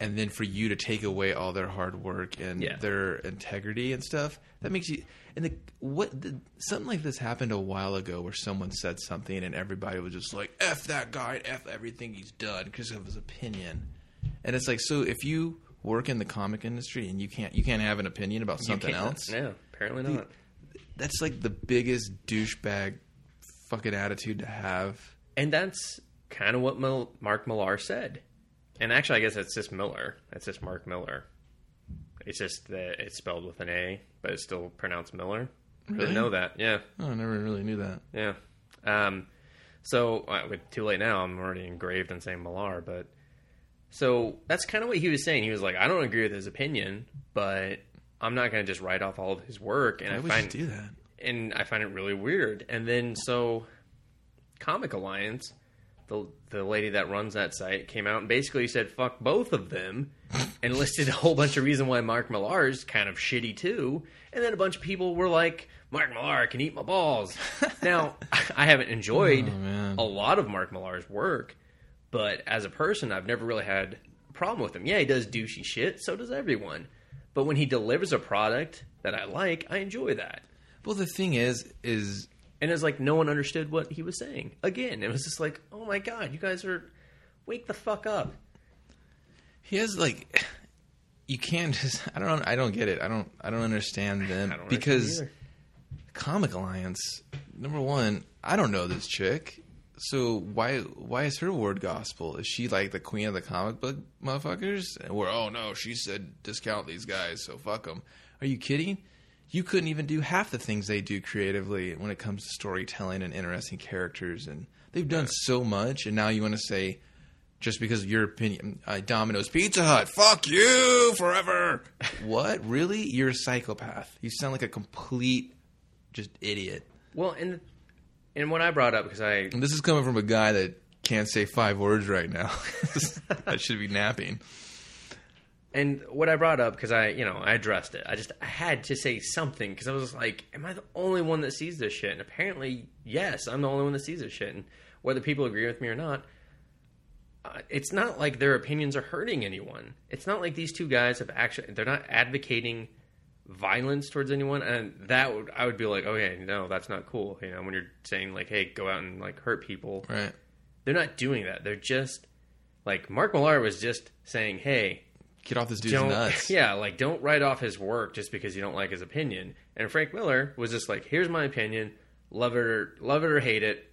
and then for you to take away all their hard work and Yeah. their integrity and stuff, that makes you and the what the, something like this happened a while ago where someone said something and everybody was just like f that guy, and f everything he's done because of his opinion. And it's like so if you work in the comic industry and you can't you can't have an opinion about something else, Yeah, apparently not. That's like the biggest douchebag fucking attitude to have. And that's kind of what Mil- Mark Millar said. And actually, I guess it's just Miller. It's just Mark Miller. It's just that it's spelled with an A, but it's still pronounced Miller. Really? Didn't know that. Yeah, Oh, I never really knew that. yeah. Um, so uh, with too late now. I'm already engraved in saying Millar, but so that's kind of what he was saying. He was like, I don't agree with his opinion, but I'm not going to just write off all of his work. And Why I would find you do that? and I find it really weird. And then so, Comic Alliance, the the lady that runs that site, came out and basically said "fuck both of them," and listed a whole bunch of reasons why Mark Millar is kind of shitty too. And then a bunch of people were like, "Mark Millar can eat my balls." now, I haven't enjoyed Oh, a lot of Mark Millar's work, but as a person, I've never really had a problem with him. Yeah, he does douchey shit. So does everyone. But when he delivers a product that I like, I enjoy that. Well, the thing is, is And it's like no one understood what he was saying. Again, it was just like, oh my god, you guys are wake the fuck up. he has like, you can't just. I don't. I don't get it. I don't. I don't understand them I don't because understand Comic Alliance. Number one, I don't know this chick. So why why is her word gospel? Is she like the queen of the comic book motherfuckers? And we're oh no, she said discount these guys, so fuck them. Are you kidding? You couldn't even do half the things they do creatively when it comes to storytelling and interesting characters, and they've done so much. And now you want to say just because of your opinion, uh, Domino's Pizza Hut, fuck you forever. what really? You're a psychopath. You sound like a complete just idiot. Well, and and what I brought up because I And this is coming from a guy that can't say five words right now. I should be napping. and what I brought up because I you know I addressed it. I just I had to say something because I was like, am I the only one that sees this shit? And apparently, yes, I'm the only one that sees this shit. And whether people agree with me or not. Uh, it's not like their opinions are hurting anyone. It's not like these two guys have actually. They're not advocating violence towards anyone, and that would I would be like, okay, no, that's not cool. You know, when you're saying like, hey, go out and like hurt people, Right. they're not doing that. They're just like Mark Millar was just saying, hey, Get off this dude's nuts. yeah, like don't write off his work just because you don't like his opinion. And Frank Miller was just like, here's my opinion, love it or love it or hate it.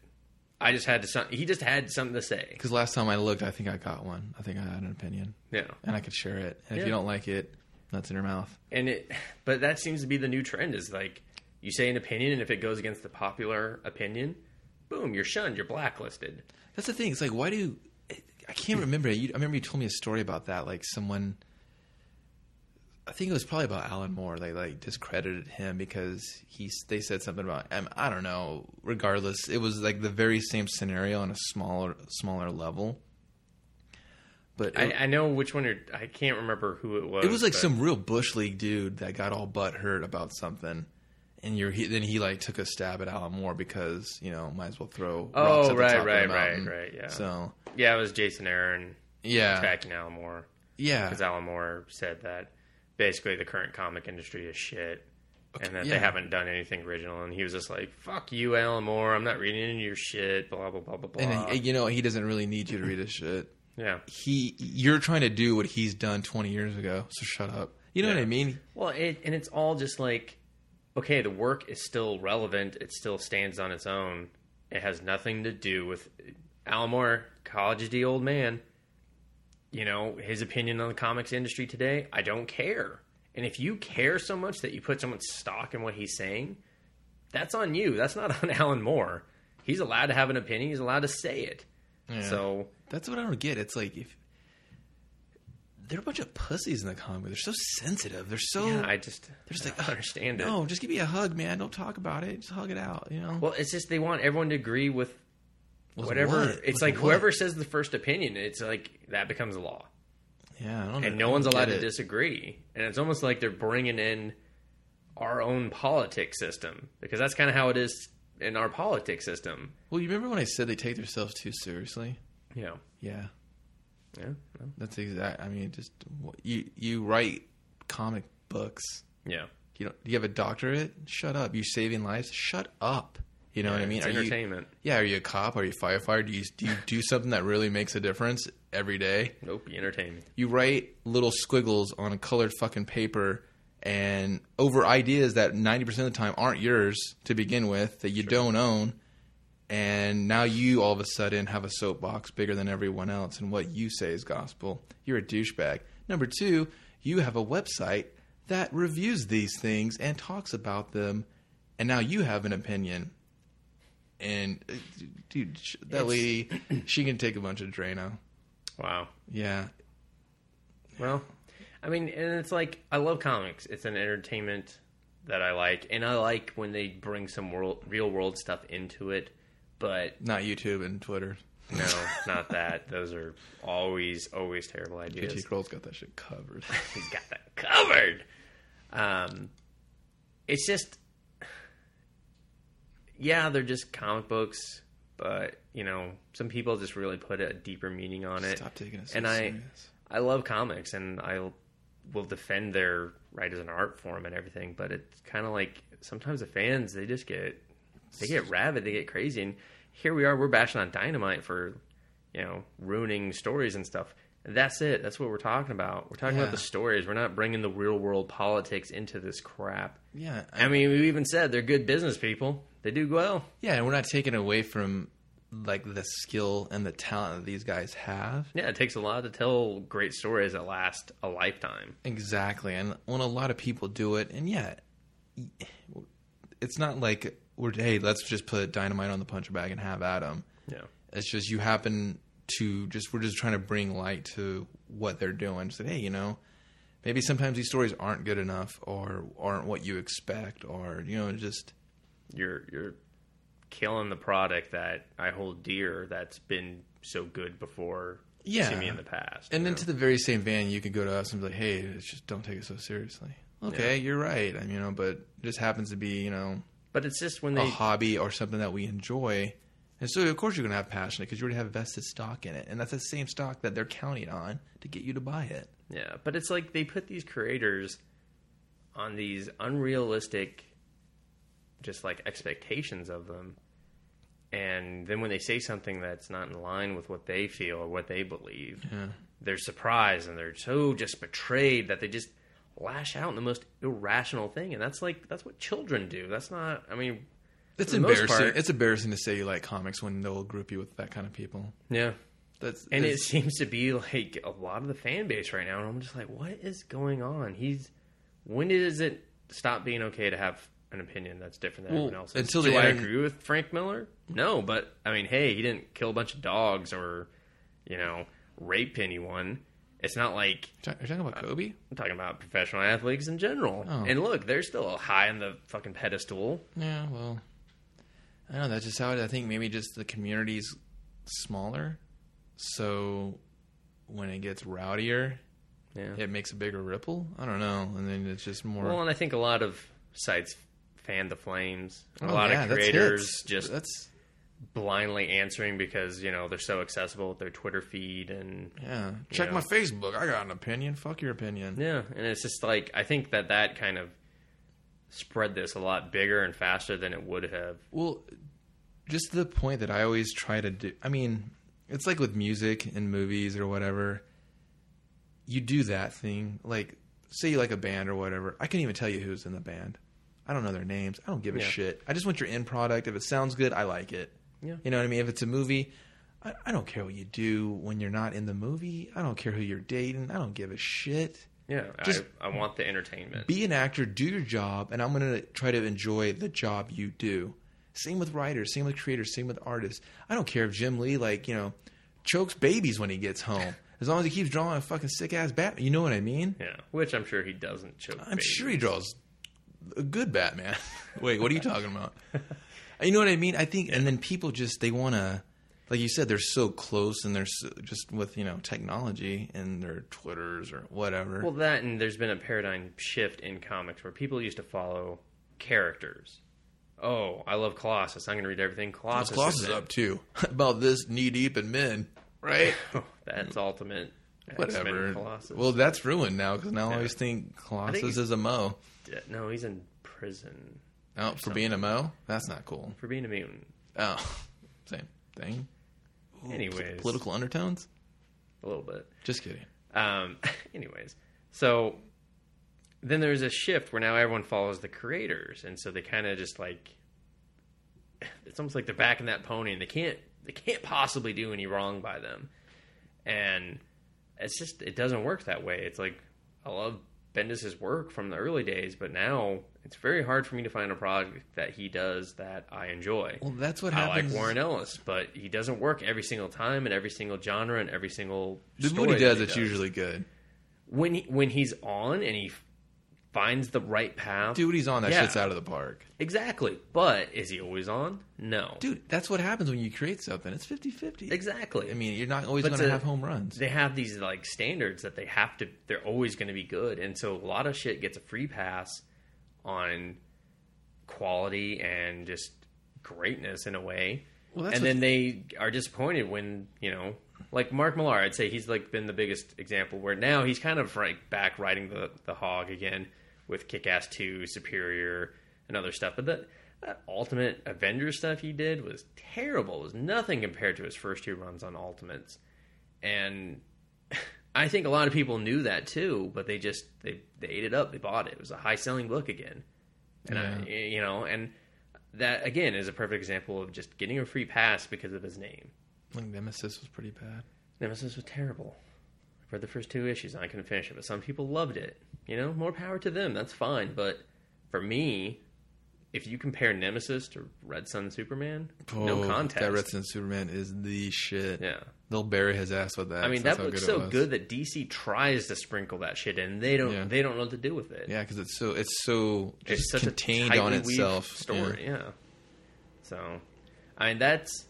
I just had to. He just had something to say. Because last time I looked, I think I got one. I think I had an opinion, Yeah. and I could share it. And if you don't like it, nuts in her mouth. and it but that seems to be the new trend is like you say an opinion and if it goes against the popular opinion boom you're shunned you're blacklisted That's the thing. It's like, why do I can't remember. You, I remember you told me a story about that. Like someone, I think it was probably about Alan Moore. They like discredited him because he they said something about. I don't know. Regardless, it was like the very same scenario on a smaller smaller level. But it, I, I know which one you're i can't remember who it was it was like but- some real bush league dude that got all butt hurt about something. And you're, he, then he like took a stab at Alan Moore because you know might as well throw. Oh, rocks at the right, of the right, right, right, yeah. So yeah it was jason aaron yeah, attacking alan moore yeah. because alan moore said that basically the current comic industry is shit. and that yeah. they haven't done anything original, and he was just like, "Fuck you, Alan Moore. I'm not reading any of your shit." Blah blah blah blah blah. And you know he doesn't really need you to read his shit. Yeah. He, you're trying to do what he's done 20 years ago. So shut up. You know what I mean? Well, it, and it's all just like, okay, the work is still relevant. It still stands on its own. It has nothing to do with Alan Moore, college the old man. You know his opinion on the comics industry today. I don't care. And if you care so much that you put so much stock in what he's saying, that's on you. That's not on Alan Moore. He's allowed to have an opinion. He's allowed to say it. Yeah. So That's what I don't get. It's like if they're a bunch of pussies in the comic. They're so sensitive. They're so. yeah, I just they're just I like don't understand it. No, just give me a hug, man. Don't talk about it. Just hug it out. You know. Well, it's just they want everyone to agree with whatever. what? It's With like what? whoever says the first opinion, it's like that becomes a law, yeah, I don't. and no one's allowed to disagree. And it's almost like they're bringing in our own politics system because that's kind of how it is in our politics system. Well, you remember when I said they take themselves too seriously? You Yeah, yeah, no, that's exact. I mean, just you you write comic books. yeah. You don't. You have a doctorate. Shut up. You're saving lives. Shut up. You know what I mean? Are you? entertainment. Yeah. Are you a cop? Are you a firefighter? Do you do you do something that really makes a difference every day? Nope, you entertain me. You write little squiggles on a colored fucking paper and over ideas that 90% of the time aren't yours to begin with that you don't own and now you all of a sudden have a soapbox bigger than everyone else and what you say is gospel. You're a douchebag. Number two you have a website that reviews these things and talks about them and now you have an opinion. And uh, dude that It's- lady she can take a bunch of drano. Wow. yeah. Well, I mean, and it's like I love comics. It's an entertainment that I like, and I like when they bring some world, real world stuff into it. But not youtube and twitter no, not that. Those are always, always terrible JT ideas. Krul's got that shit covered. He's got that covered. Um, it's just, yeah, they're just comic books, but you know, some people just really put a deeper meaning on it. Stop taking it so and I. I love comics, and I will defend their right as an art form and everything. But it's kind of like sometimes the fans they just get they get rabid, they get crazy, and here we are, we're bashing on Dynamite for you know ruining stories and stuff. And that's it. That's what we're talking about. We're talking Yeah. about the stories. We're not bringing the real world politics into this crap. Yeah, I mean, we even said they're good business people. They do well. yeah, and we're not taking away from like the skill and the talent that these guys have. Yeah, it takes a lot to tell great stories that last a lifetime. Exactly, and when a lot of people do it, and yeah, it's not like we're hey, let's just put dynamite on the puncher bag and have at 'em. Yeah. It's just you happen to just we're just trying to bring light to what they're doing. Say, hey, you know, maybe sometimes these stories aren't good enough or aren't what you expect, or you know, just you're you're killing the product that I hold dear that's been so good before Yeah. to me in the past. And then know? to the very same vein, you could go to us and be like, "Hey, it's just don't take it so seriously." Okay, you're right. I mean, you know, but it just happens to be, you know, but it's just when a hobby or something that we enjoy, and so of course you're going to have passion because you already have vested stock in it, and that's the same stock that they're counting on to get you to buy it. yeah, but it's like they put these creators on these unrealistic just like expectations of them. And then when they say something that's not in line with what they feel or what they believe, Yeah. they're surprised and they're so just betrayed that they just lash out in the most irrational thing and that's like that's what children do that's not i mean It's For the most embarrassing. part- it's embarrassing to say you like comics when they'll group you with that kind of people. yeah That's and it seems to be like a lot of the fan base right now and i'm just like what is going on he's when does it stop being okay to have an opinion that's different than Well, everyone else's until do i agree with frank miller no but i mean hey he didn't kill a bunch of dogs or you know rape anyone it's not like You're talking about uh, Kobe? I'm talking about professional athletes in general. Oh. And look, they're still high on the fucking pedestal. Yeah, well, I don't know. That's just how it, I think maybe just the community's smaller, so when it gets rowdier, Yeah. it makes a bigger ripple. I don't know, and then it's just more. Well, and I think a lot of sites fan the flames. A Oh, lot yeah, of creators hits. just that's blindly answering because you know they're so accessible with their Twitter feed and Yeah. Check know. my Facebook. I got an opinion. Fuck your opinion. yeah, and it's just like I think that that kind of spread this a lot bigger and faster than it would have. Well, just the point that I always try to do. I mean, it's like with music and movies or whatever. You do that thing, like say you like a band or whatever. I can't even tell you who's in the band. I don't know their names. I don't give a Yeah. shit. I just want your end product. If it sounds good, I like it. Yeah. You know what I mean? If it's a movie, I, I don't care what you do when you're not in the movie. I don't care who you're dating. I don't give a shit. Yeah, Just- I, I want the entertainment. Be an actor, do your job, and I'm going to try to enjoy the job you do. Same with writers, same with creators, same with artists. I don't care if Jim Lee, like, you know, chokes babies when he gets home. As long as he keeps drawing a fucking sick ass Batman. You know what I mean? yeah, which I'm sure he doesn't choke. I'm babies. sure he draws a good Batman. Wait, what are you talking about? you know what I mean? I think, and then people just, they want to, like you said, they're so close and they're so, just with, you know, technology and their Twitters or whatever. Well, that and there's been a paradigm shift in comics where people used to follow characters. Oh, I love Colossus. I'm going to read everything Colossus. Colossus up too. About this knee deep in men, right? Oh, that's ultimate. Whatever. Colossus. Well, that's ruined now because now I always think Colossus think is a Mo. Yeah, no, he's in prison Oh, for being a Mo, that's not cool. for being a mutant. Oh, same thing. Ooh, Anyways. political undertones. A little bit. Just kidding. Um, anyways, so then there's a shift where now everyone follows the creators, and so they kind of just like it's almost like they're backing that pony, and they can't they can't possibly do any wrong by them, and it's just it doesn't work that way. It's like I love Bendis's work from the early days, but now it's very hard for me to find a project that he does that I enjoy. Well, that's what I happens. like Warren Ellis, but he doesn't work every single time in every single genre and every single. The story what he does, it's usually good. when he, when he's on and he finds the right path. Dude, he's on that Yeah. shit's out of the park. Exactly, but is he always on? No, Dude, that's what happens when you create something. It's 50-50. exactly. I mean, you're not always going to have home runs. they have these like standards that they have to. They're always going to be good, and so a lot of shit gets a free pass on quality and just greatness in a way. Well, that's and then they are disappointed when you know, like Mark Millar. I'd say he's like been the biggest example where now he's kind of like back riding the the hog again with Kick Ass Two, Superior, and other stuff. But that that Ultimate Avengers stuff he did was terrible. It was nothing compared to his first two runs on Ultimates, and I think a lot of people knew that too, but they just they they ate it up. They bought it. It was a high selling book again, and I, you know, and that again is a perfect example of just getting a free pass because of his name. Like Nemesis was pretty bad. Nemesis was terrible. Read the first two issues and I couldn't finish it, but some people loved it. You know, more power to them. That's fine. But for me, if you compare Nemesis to Red Son Superman, no Oh, contest. That Red Son Superman is the shit. yeah. They'll bury his ass with that. I mean, that looks good so good that DC tries to sprinkle that shit in. They don't. Yeah. They don't know what to do with it. Yeah, because it's so it's so it's just such contained a on itself. story. Yeah. Yeah. So, I mean, that's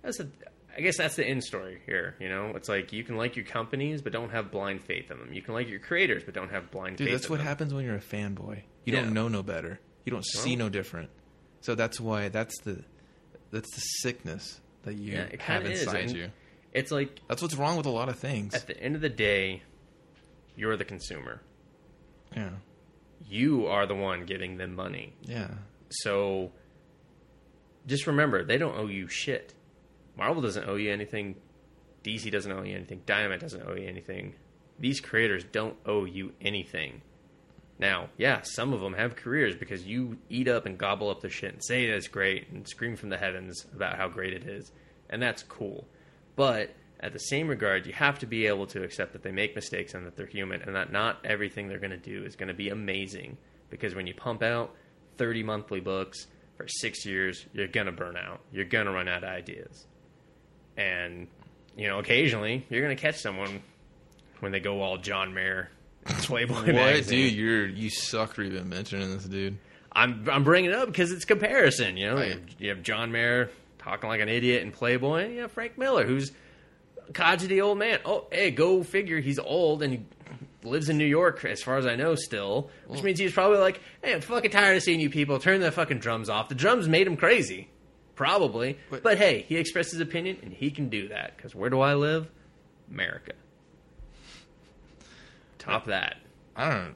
that's a. I guess that's the end story here. You know, it's like you can like your companies, but don't have blind faith in them. You can like your creators, but don't have blind Dude, faith. Dude, that's what them. happens when you're a fanboy. You Yeah. don't know no better. You don't see no different. So that's why that's the that's the sickness that you Yeah, it have inside you. It's like That's what's wrong with a lot of things. at the end of the day, you're the consumer. Yeah, You are the one giving them money. yeah. So just remember, they don't owe you shit. Marvel doesn't owe you anything. DC doesn't owe you anything. Dynamite doesn't owe you anything. These creators don't owe you anything. Now, yeah, some of them have careers because you eat up and gobble up their shit and say that's great and scream from the heavens about how great it is. And that's cool. But at the same regard, you have to be able to accept that they make mistakes and that they're human and that not everything they're going to do is going to be amazing. Because when you pump out 30 monthly books for six years, you're going to burn out. You're going to run out of ideas. And, you know, occasionally you're going to catch someone when they go all John Mayer, Playboy What, magazine. dude? You're you suck for even mentioning this, dude. I'm I'm bringing it up because it's comparison. You know, Right. you, have, John Mayer talking like an idiot in Playboy. and You have Frank Miller, who's a codgety old man. Oh, hey, go figure. He's old and he lives in New York, as far as I know, still. Which means he's probably like, "Hey, I'm fucking tired of seeing you people. Turn the fucking drums off. The drums made him crazy." Probably. But- But, hey, he expressed his opinion, and he can do that. Because where do I live? America. Top that. I don't know.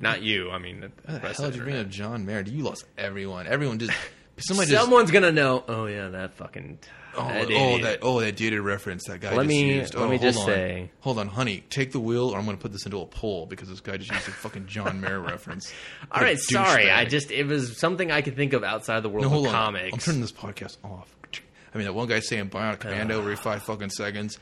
Not you. I mean, the the hell did you bring up. John Mayer? You lost everyone. Everyone just somebody just Someone's gonna know. Oh yeah, that fucking. Oh, that oh, that oh, that dated reference that guy Let just me- used. let oh, me hold just on. say- hold on, honey, take the wheel, or I'm going to put this into a poll because this guy just used a fucking John Mayer reference. All right, sorry. I just it was something I could think of outside the world no, hold of on. comics. I'm turning this podcast off. I mean, that one guy saying Bionic Commando every five fucking seconds,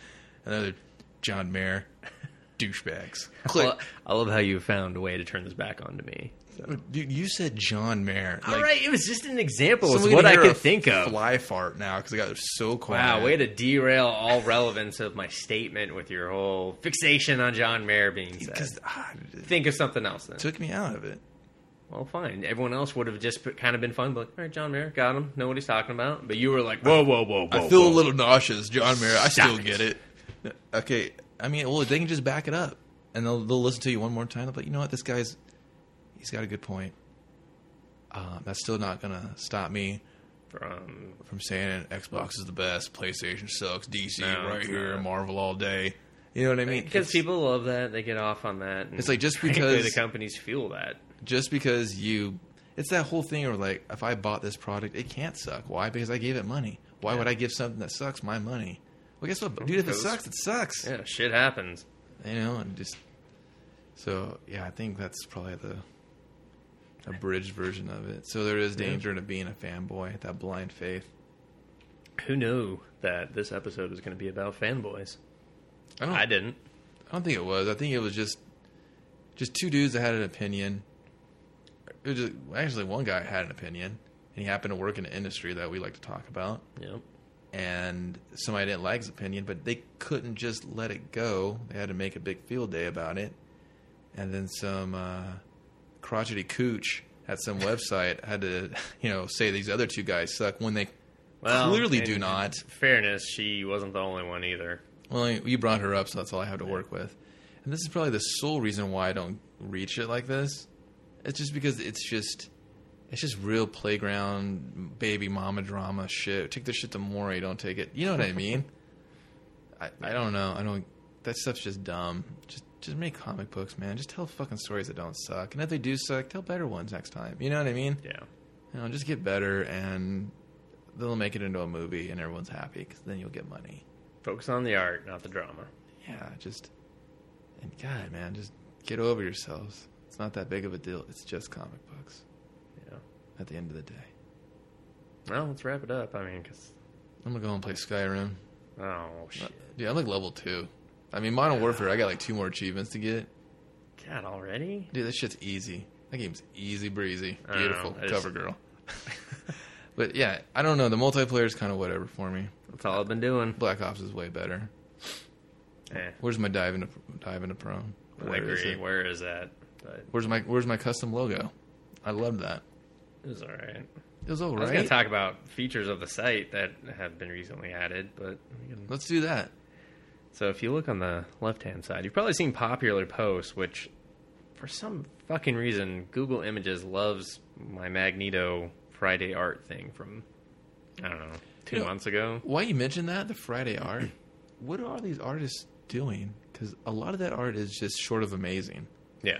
another John Mayer, douchebags. Click. I love how you found a way to turn this back onto me. So. Dude, you said John Mayer. All right, it was just an example of what I hear could a think of. Fly fart now because I got so quiet. Wow, way to derail all relevance of my statement with your whole fixation on John Mayer being said. Because ah, Think of something else then. took me out of it. Well, fine. Everyone else would have just put, kind of been fun, but all right, John Mayer, got him, know what he's talking about. But you were like, whoa, whoa, whoa, whoa. I feel whoa. a little nauseous, John Mayer. I still it. get it. Okay, I mean, well, they can just back it up, and they'll they'll listen to you one more time. They'll be like, you know what, this guy's he's got a good point. Um, that's still not gonna stop me from from saying Xbox is the best, PlayStation sucks, DC No, right here, not. Marvel all day. You know what I mean? because people love that, they get off on that. and It's like, just because- the companies fuel that. just because you it's that whole thing where like if I bought this product, it can't suck. Why? Because I gave it money. Why would I give something that sucks my money? Well, guess what, dude? If it sucks, it sucks. Yeah, shit happens. You know, and just so yeah, I think that's probably the abridged version of it. So there is danger in it being a fanboy, that blind faith. Who knew that this episode was going to be about fanboys? I don't. I didn't. I don't think it was. I think it was just just two dudes that had an opinion. It was just, actually one guy had an opinion, and he happened to work in an industry that we like to talk about. Yep. And somebody didn't like his opinion, but they couldn't just let it go. They had to make a big field day about it. And then some uh, crotchety cooch at some website had to, you know, say these other two guys suck when they Well, clearly do not. Fairness, she wasn't the only one either. Well, you brought her up, so that's all I have to work with. And this is probably the sole reason why I don't reach it like this. It's just because it's just, it's just real playground baby mama drama shit. Take this shit to Maury, don't take it. You know what I mean? I, I don't know. I don't. That stuff's just dumb. Just just make comic books, man. Just tell fucking stories that don't suck. And if they do suck, tell better ones next time. You know what I mean? Yeah. You know, just get better, and they'll make it into a movie, and everyone's happy because then you'll get money. Focus on the art, not the drama. Yeah, just and God, man, just get over yourselves. It's not that big of a deal. It's just comic books. Yeah. At the end of the day, Well, let's wrap it up. I mean, because I'm gonna go and play Skyrim. oh shit, Dude, I'm like level two. I mean, Modern Warfare. I got like two more achievements to get. God, already? Dude, that shit's easy. That game's easy breezy. Beautiful know, I just- cover girl. but yeah, I don't know. The multiplayer is kind of whatever for me. That's all I've been doing. Black Ops is way better. Eh, Where's my dive into dive into pro? I Where is agree. it? Where is that? But Where's my Where's my custom logo? I love that. it was all right. It was all I was going to talk about features of the site that have been recently added, but can- Let's do that. So if you look on the left-hand side, you've probably seen popular posts, which for some fucking reason Google Images loves my Magneto Friday art thing from I don't know two You know- months ago. Why you mentioned that the Friday art? what are these artists doing? Because a lot of that art is just short of amazing. Yeah,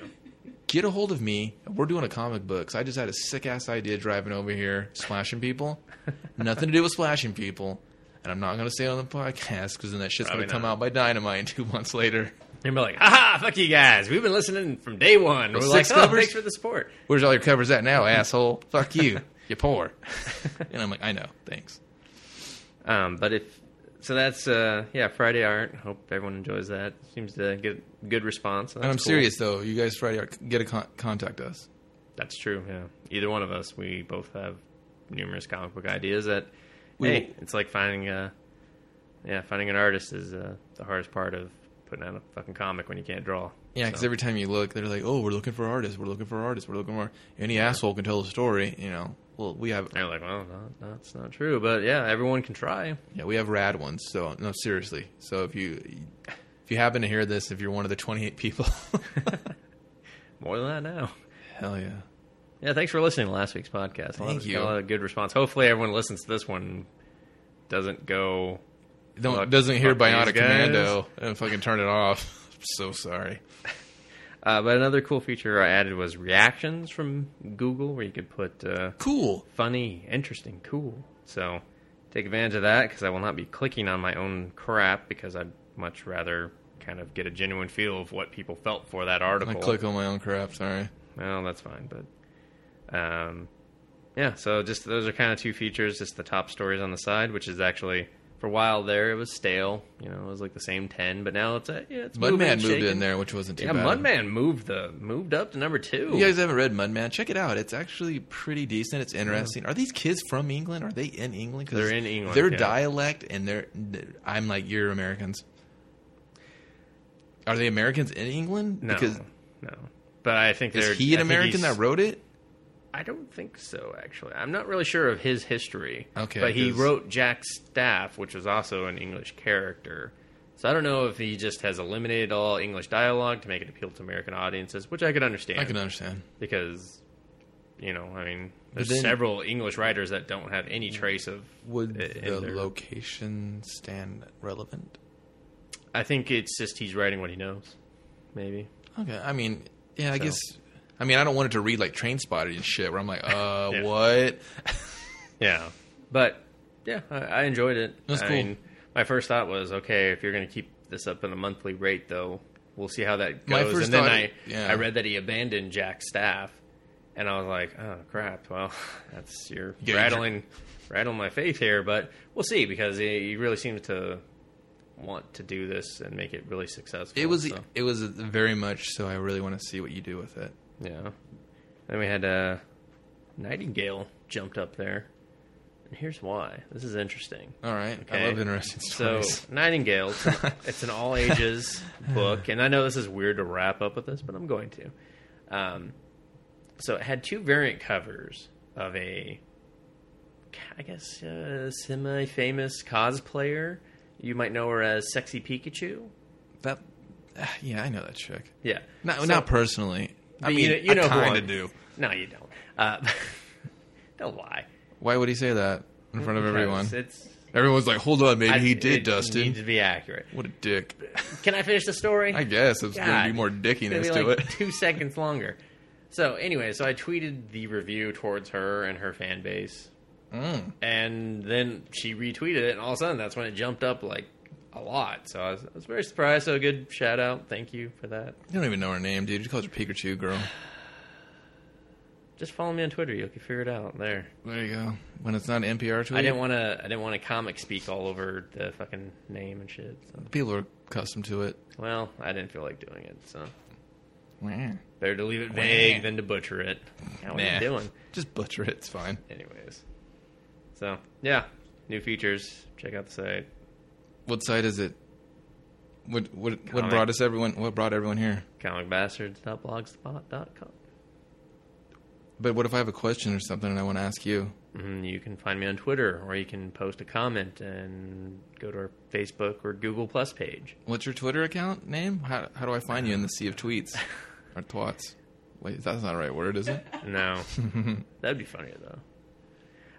Get a hold of me. We're doing a comic book. 'cause I just had a sick ass idea driving over here, splashing people. Nothing to do with splashing people. And I'm not going to say it on the podcast because then that shit's going to come out by Dynamite two months later. and we're like, haha, fuck you guys. We've been listening from day one. We're like, six oh, covers? thanks for the support. Where's all your covers at now, asshole? Fuck you. You're poor. and I'm like, I know. Thanks. Um, but if so, that's uh, yeah, Friday art. Hope everyone enjoys that. Seems to get good response. and I'm cool. serious, though. You guys, Friday art, get a con- contact us. That's true. Yeah, either one of us, we both have numerous comic book ideas. That We hey, it's like finding a yeah, finding an artist is uh, the hardest part of putting out a fucking comic when you can't draw. Yeah, because So, every time you look, they're like, "Oh, we're looking for artists. We're looking for artists. We're looking for any asshole can tell a story." You know, well, we have they're like, well, no, that's not true. But yeah, everyone can try. yeah, we have rad ones. So no, seriously. So if you if you happen to hear this, if you're one of the 28 people, More than that now. hell yeah, yeah, thanks for listening to last week's podcast. A lot Thank of- you. A lot of good response. Hopefully, everyone listens to this one doesn't go. Don't doesn't hear Bionic. Commando and fucking turn it off. I'm so sorry. Uh, but another cool feature I added was reactions from Google, where you could put uh, Cool. funny, interesting, cool. So take advantage of that because I will not be clicking on my own crap because I'd much rather kind of get a genuine feel of what people felt for that I article. click on my own crap. Sorry. Well, that's fine, but um, yeah. So just those are kind of two features. Just the top stories on the side, which is actually for a while there it was stale. You know, it was like the same ten, but now it's a, yeah, it's Mudman moved in there, which wasn't too Yeah, bad. Mudman moved the moved up to number two. You guys haven't read Mudman? Check it out. It's actually pretty decent. It's interesting. Are these kids from England? Are they in England? 'Cause They're in England, Their yeah. dialect and their I'm like you're Americans. Are they Americans in England? no, Because no. But I think is he an American that wrote it? I don't think so. Actually, I'm not really sure of his history. Okay, but he 'cause- wrote Jack Staff, which was also an English character. So I don't know if he just has eliminated all English dialogue to make it appeal to American audiences, which I could understand. I can understand. because you know, I mean, there's then- several English writers that don't have any trace of. Would i- in the their- location stand relevant? I think it's just he's writing what he knows. Maybe. Okay, I mean, yeah, I So. guess. I mean, I don't want it to read like Train Spotted and shit, where I'm like, uh, Yeah. what? Yeah, but yeah, I, I enjoyed it. That's I cool. mean, my first thought was, okay, if you're going to keep this up in a monthly rate, though, we'll see how that My goes. first and then thought- I, yeah. I read that he abandoned Jack's staff, and I was like, oh crap. Well, that's you're Yeah, you rattling, rattling my faith here, but we'll see because he, he really seems to want to do this and make it really successful. It was so, it was very much so. I really want to see what you do with it. Yeah. Then we had uh, Nightingale jumped up there, and here's why. This is interesting. All right, Okay. I love interesting So stories. Nightingale, it's an, it's an all ages book, and I know this is weird to wrap up with this, but I'm going to. Um, so it had two variant covers of a, I guess, uh, semi-famous cosplayer. You might know her as Sexy Pikachu. that, ah, yeah, I know that chick. Yeah, Not So- not personally. I mean, you know, you know kind of do. No, you don't. Uh, don't lie. Why would he say that in front of Because everyone? It's Everyone's like, "Hold on, maybe I- he did, it Dustin." Needs to be accurate. What a dick! Can I finish the story? I guess it's going to be God, more It's dickiness be to like it. Two seconds longer. So anyway, so I tweeted the review towards her and her fan base, Mm. and then she retweeted it, and all of a sudden that's when it jumped up like a lot. So I was, I was very surprised. So a good shout out, thank you for that. You don't even know her name, dude. You called her Pikachu, girl. Just follow me on Twitter; you can figure it out there. There you go. When it's not an NPR tweet, I didn't want to. I didn't want to comic speak all over the fucking name and shit. So. people are accustomed to it. Well, I didn't feel like doing it, so Wah. better to leave it vague Wah. than to butcher it. Yeah, what are Nah. you doing? Just butcher it. It's fine. Anyways, so yeah, new features. Check out the site. What site is it? What what what brought us everyone? What brought everyone here? comicbastards.blogspot.com. But what if I have a question or something and I want to ask you? Mm, you can find me on Twitter, or you can post a comment and go to our Facebook or Google Plus page. What's your Twitter account name? How how do I find you in the sea of tweets or twats? Wait, that's not the right word, is it? No, that'd be funnier though.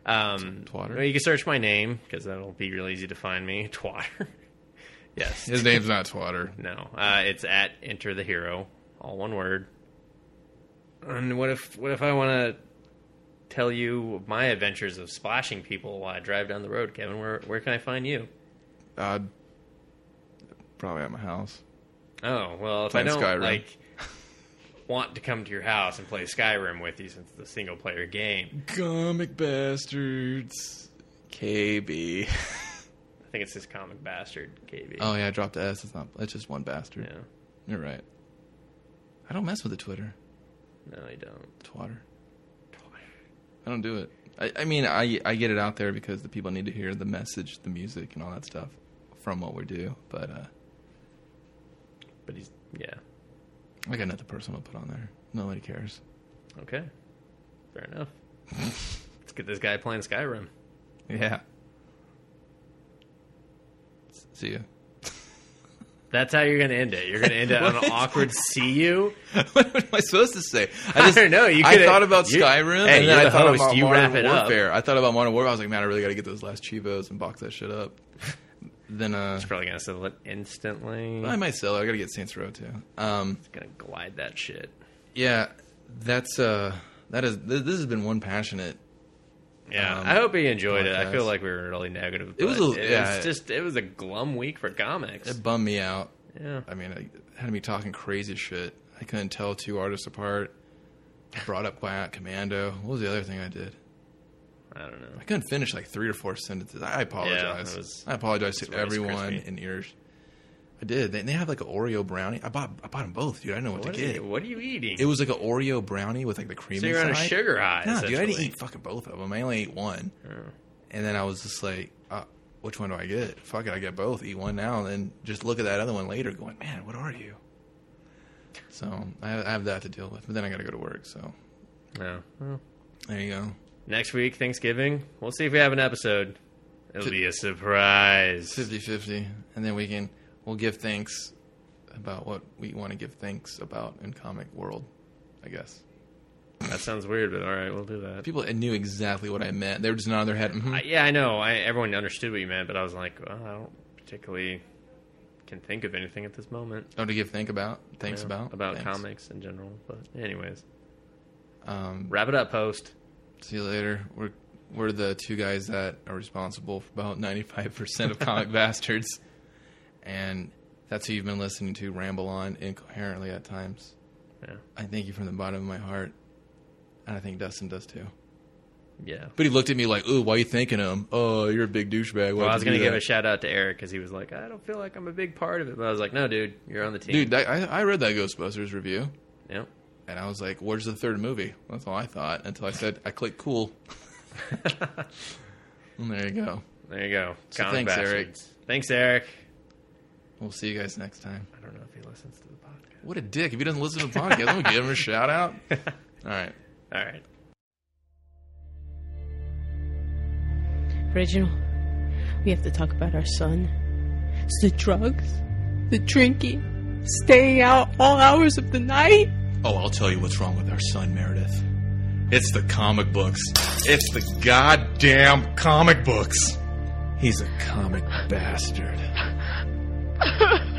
Um, Twatter? you can search my name because that'll be real easy to find me. Twatter. yes. His name's not Twatter. No, uh, it's at Enter the Hero, all one word. And what if what if I want to tell you my adventures of splashing people while I drive down the road, Kevin? Where where can I find you? Uh, probably at my house. Oh well, if Playing I don't Skyrim. like want to come to your house and play Skyrim with you since it's a single player game, Comic bastards. KB. I think it's this comic bastard KB. Oh yeah, I dropped the S. It's not. It's just one bastard. yeah, You're right. I don't mess with the Twitter. no, I don't. Twatter. Twatter. I don't do it. I, I mean, I I get it out there because the people need to hear the message, the music, and all that stuff from what we do. But uh, But he's yeah. I got nothing personal to put on there. Nobody cares. Okay, fair enough. Let's get this guy playing Skyrim. Yeah. S- See ya. That's how you're going to end it. You're going to end it on an awkward see you. what am I supposed to say? I just don't know. You I thought about Skyrim, Hey, and then I the thought host. about You Modern wrap it up. Warfare. I thought about Modern Warfare. I was like, man, I really got to get those last Chivos and box that shit up. Then uh, It's probably to sell it instantly. I might sell it. I got to get Saints Row too. Um, it's to glide that shit. yeah, that's uh, that is this, this has been one passionate. Yeah, Um, I hope he enjoyed it. I feel like we were really negative. It was a- it yeah. was just it was a glum week for comics. It bummed me out. Yeah, I mean, it had me talking crazy shit. I couldn't tell two artists apart. I brought up Quiet Commando. What was the other thing I did? I don't know. I couldn't finish like three or four sentences. I apologize. it was- I apologize to everyone in ears. I did. They, they have like an Oreo brownie. I bought. I bought them both, dude. I know what, What to get. you, what are you eating? It was like an Oreo brownie with like the cream. so you're on a inside. sugar high. No, dude, I didn't eat fucking both of them. I only ate one, Oh. and then I was just like, uh, "Which one do I get? Fuck it, I get both. Eat one now, and then just look at that other one later, going, man, what are you?" So I, I have that to deal with, but then I got to go to work. So No. Well, there you go. Next week, Thanksgiving. We'll see if we have an episode. It'll be a surprise. 50-50, and then we can we'll give thanks about what we want to give thanks about in comic world. I guess That sounds weird, but all right, we'll do that. people knew exactly what I meant. They were just nodding their head. mhm. I, yeah, I know. I, everyone understood what you meant, but I was like, well, I don't particularly can think of anything at this moment. Oh, to give thank about thanks know, about about Thanks. comics in general. But anyways, Um, wrap it up, post. See you later. We're we're the two guys that are responsible for about ninety five percent of comic bastards, and that's who you've been listening to ramble on incoherently at times. Yeah, I thank you from the bottom of my heart, and I think Dustin does too. yeah. But he looked at me like, "Ooh, why are you thanking him? Oh, you're a big douchebag." Well, I was gonna give a shout out to Eric because he was like, I don't feel like I'm a big part of it, but I was like, no, dude, you're on the team, dude. I I read that Ghostbusters review, Yep. And I was like, "Where's the third movie?" That's all I thought until I said I clicked cool. and there you go. There you go. So Comic thanks, Eric. Thanks, Eric. We'll see you guys next time. I don't know if he listens to the podcast. What a dick! If he doesn't listen to the podcast, I'm gonna give him a shout out. All right. All right. Reginald, we have to talk about our son. It's the drugs, the drinking, staying out all hours of the night. Oh, I'll tell you what's wrong with our son, Meredith. It's the comic books. It's the goddamn comic books. He's a comic bastard.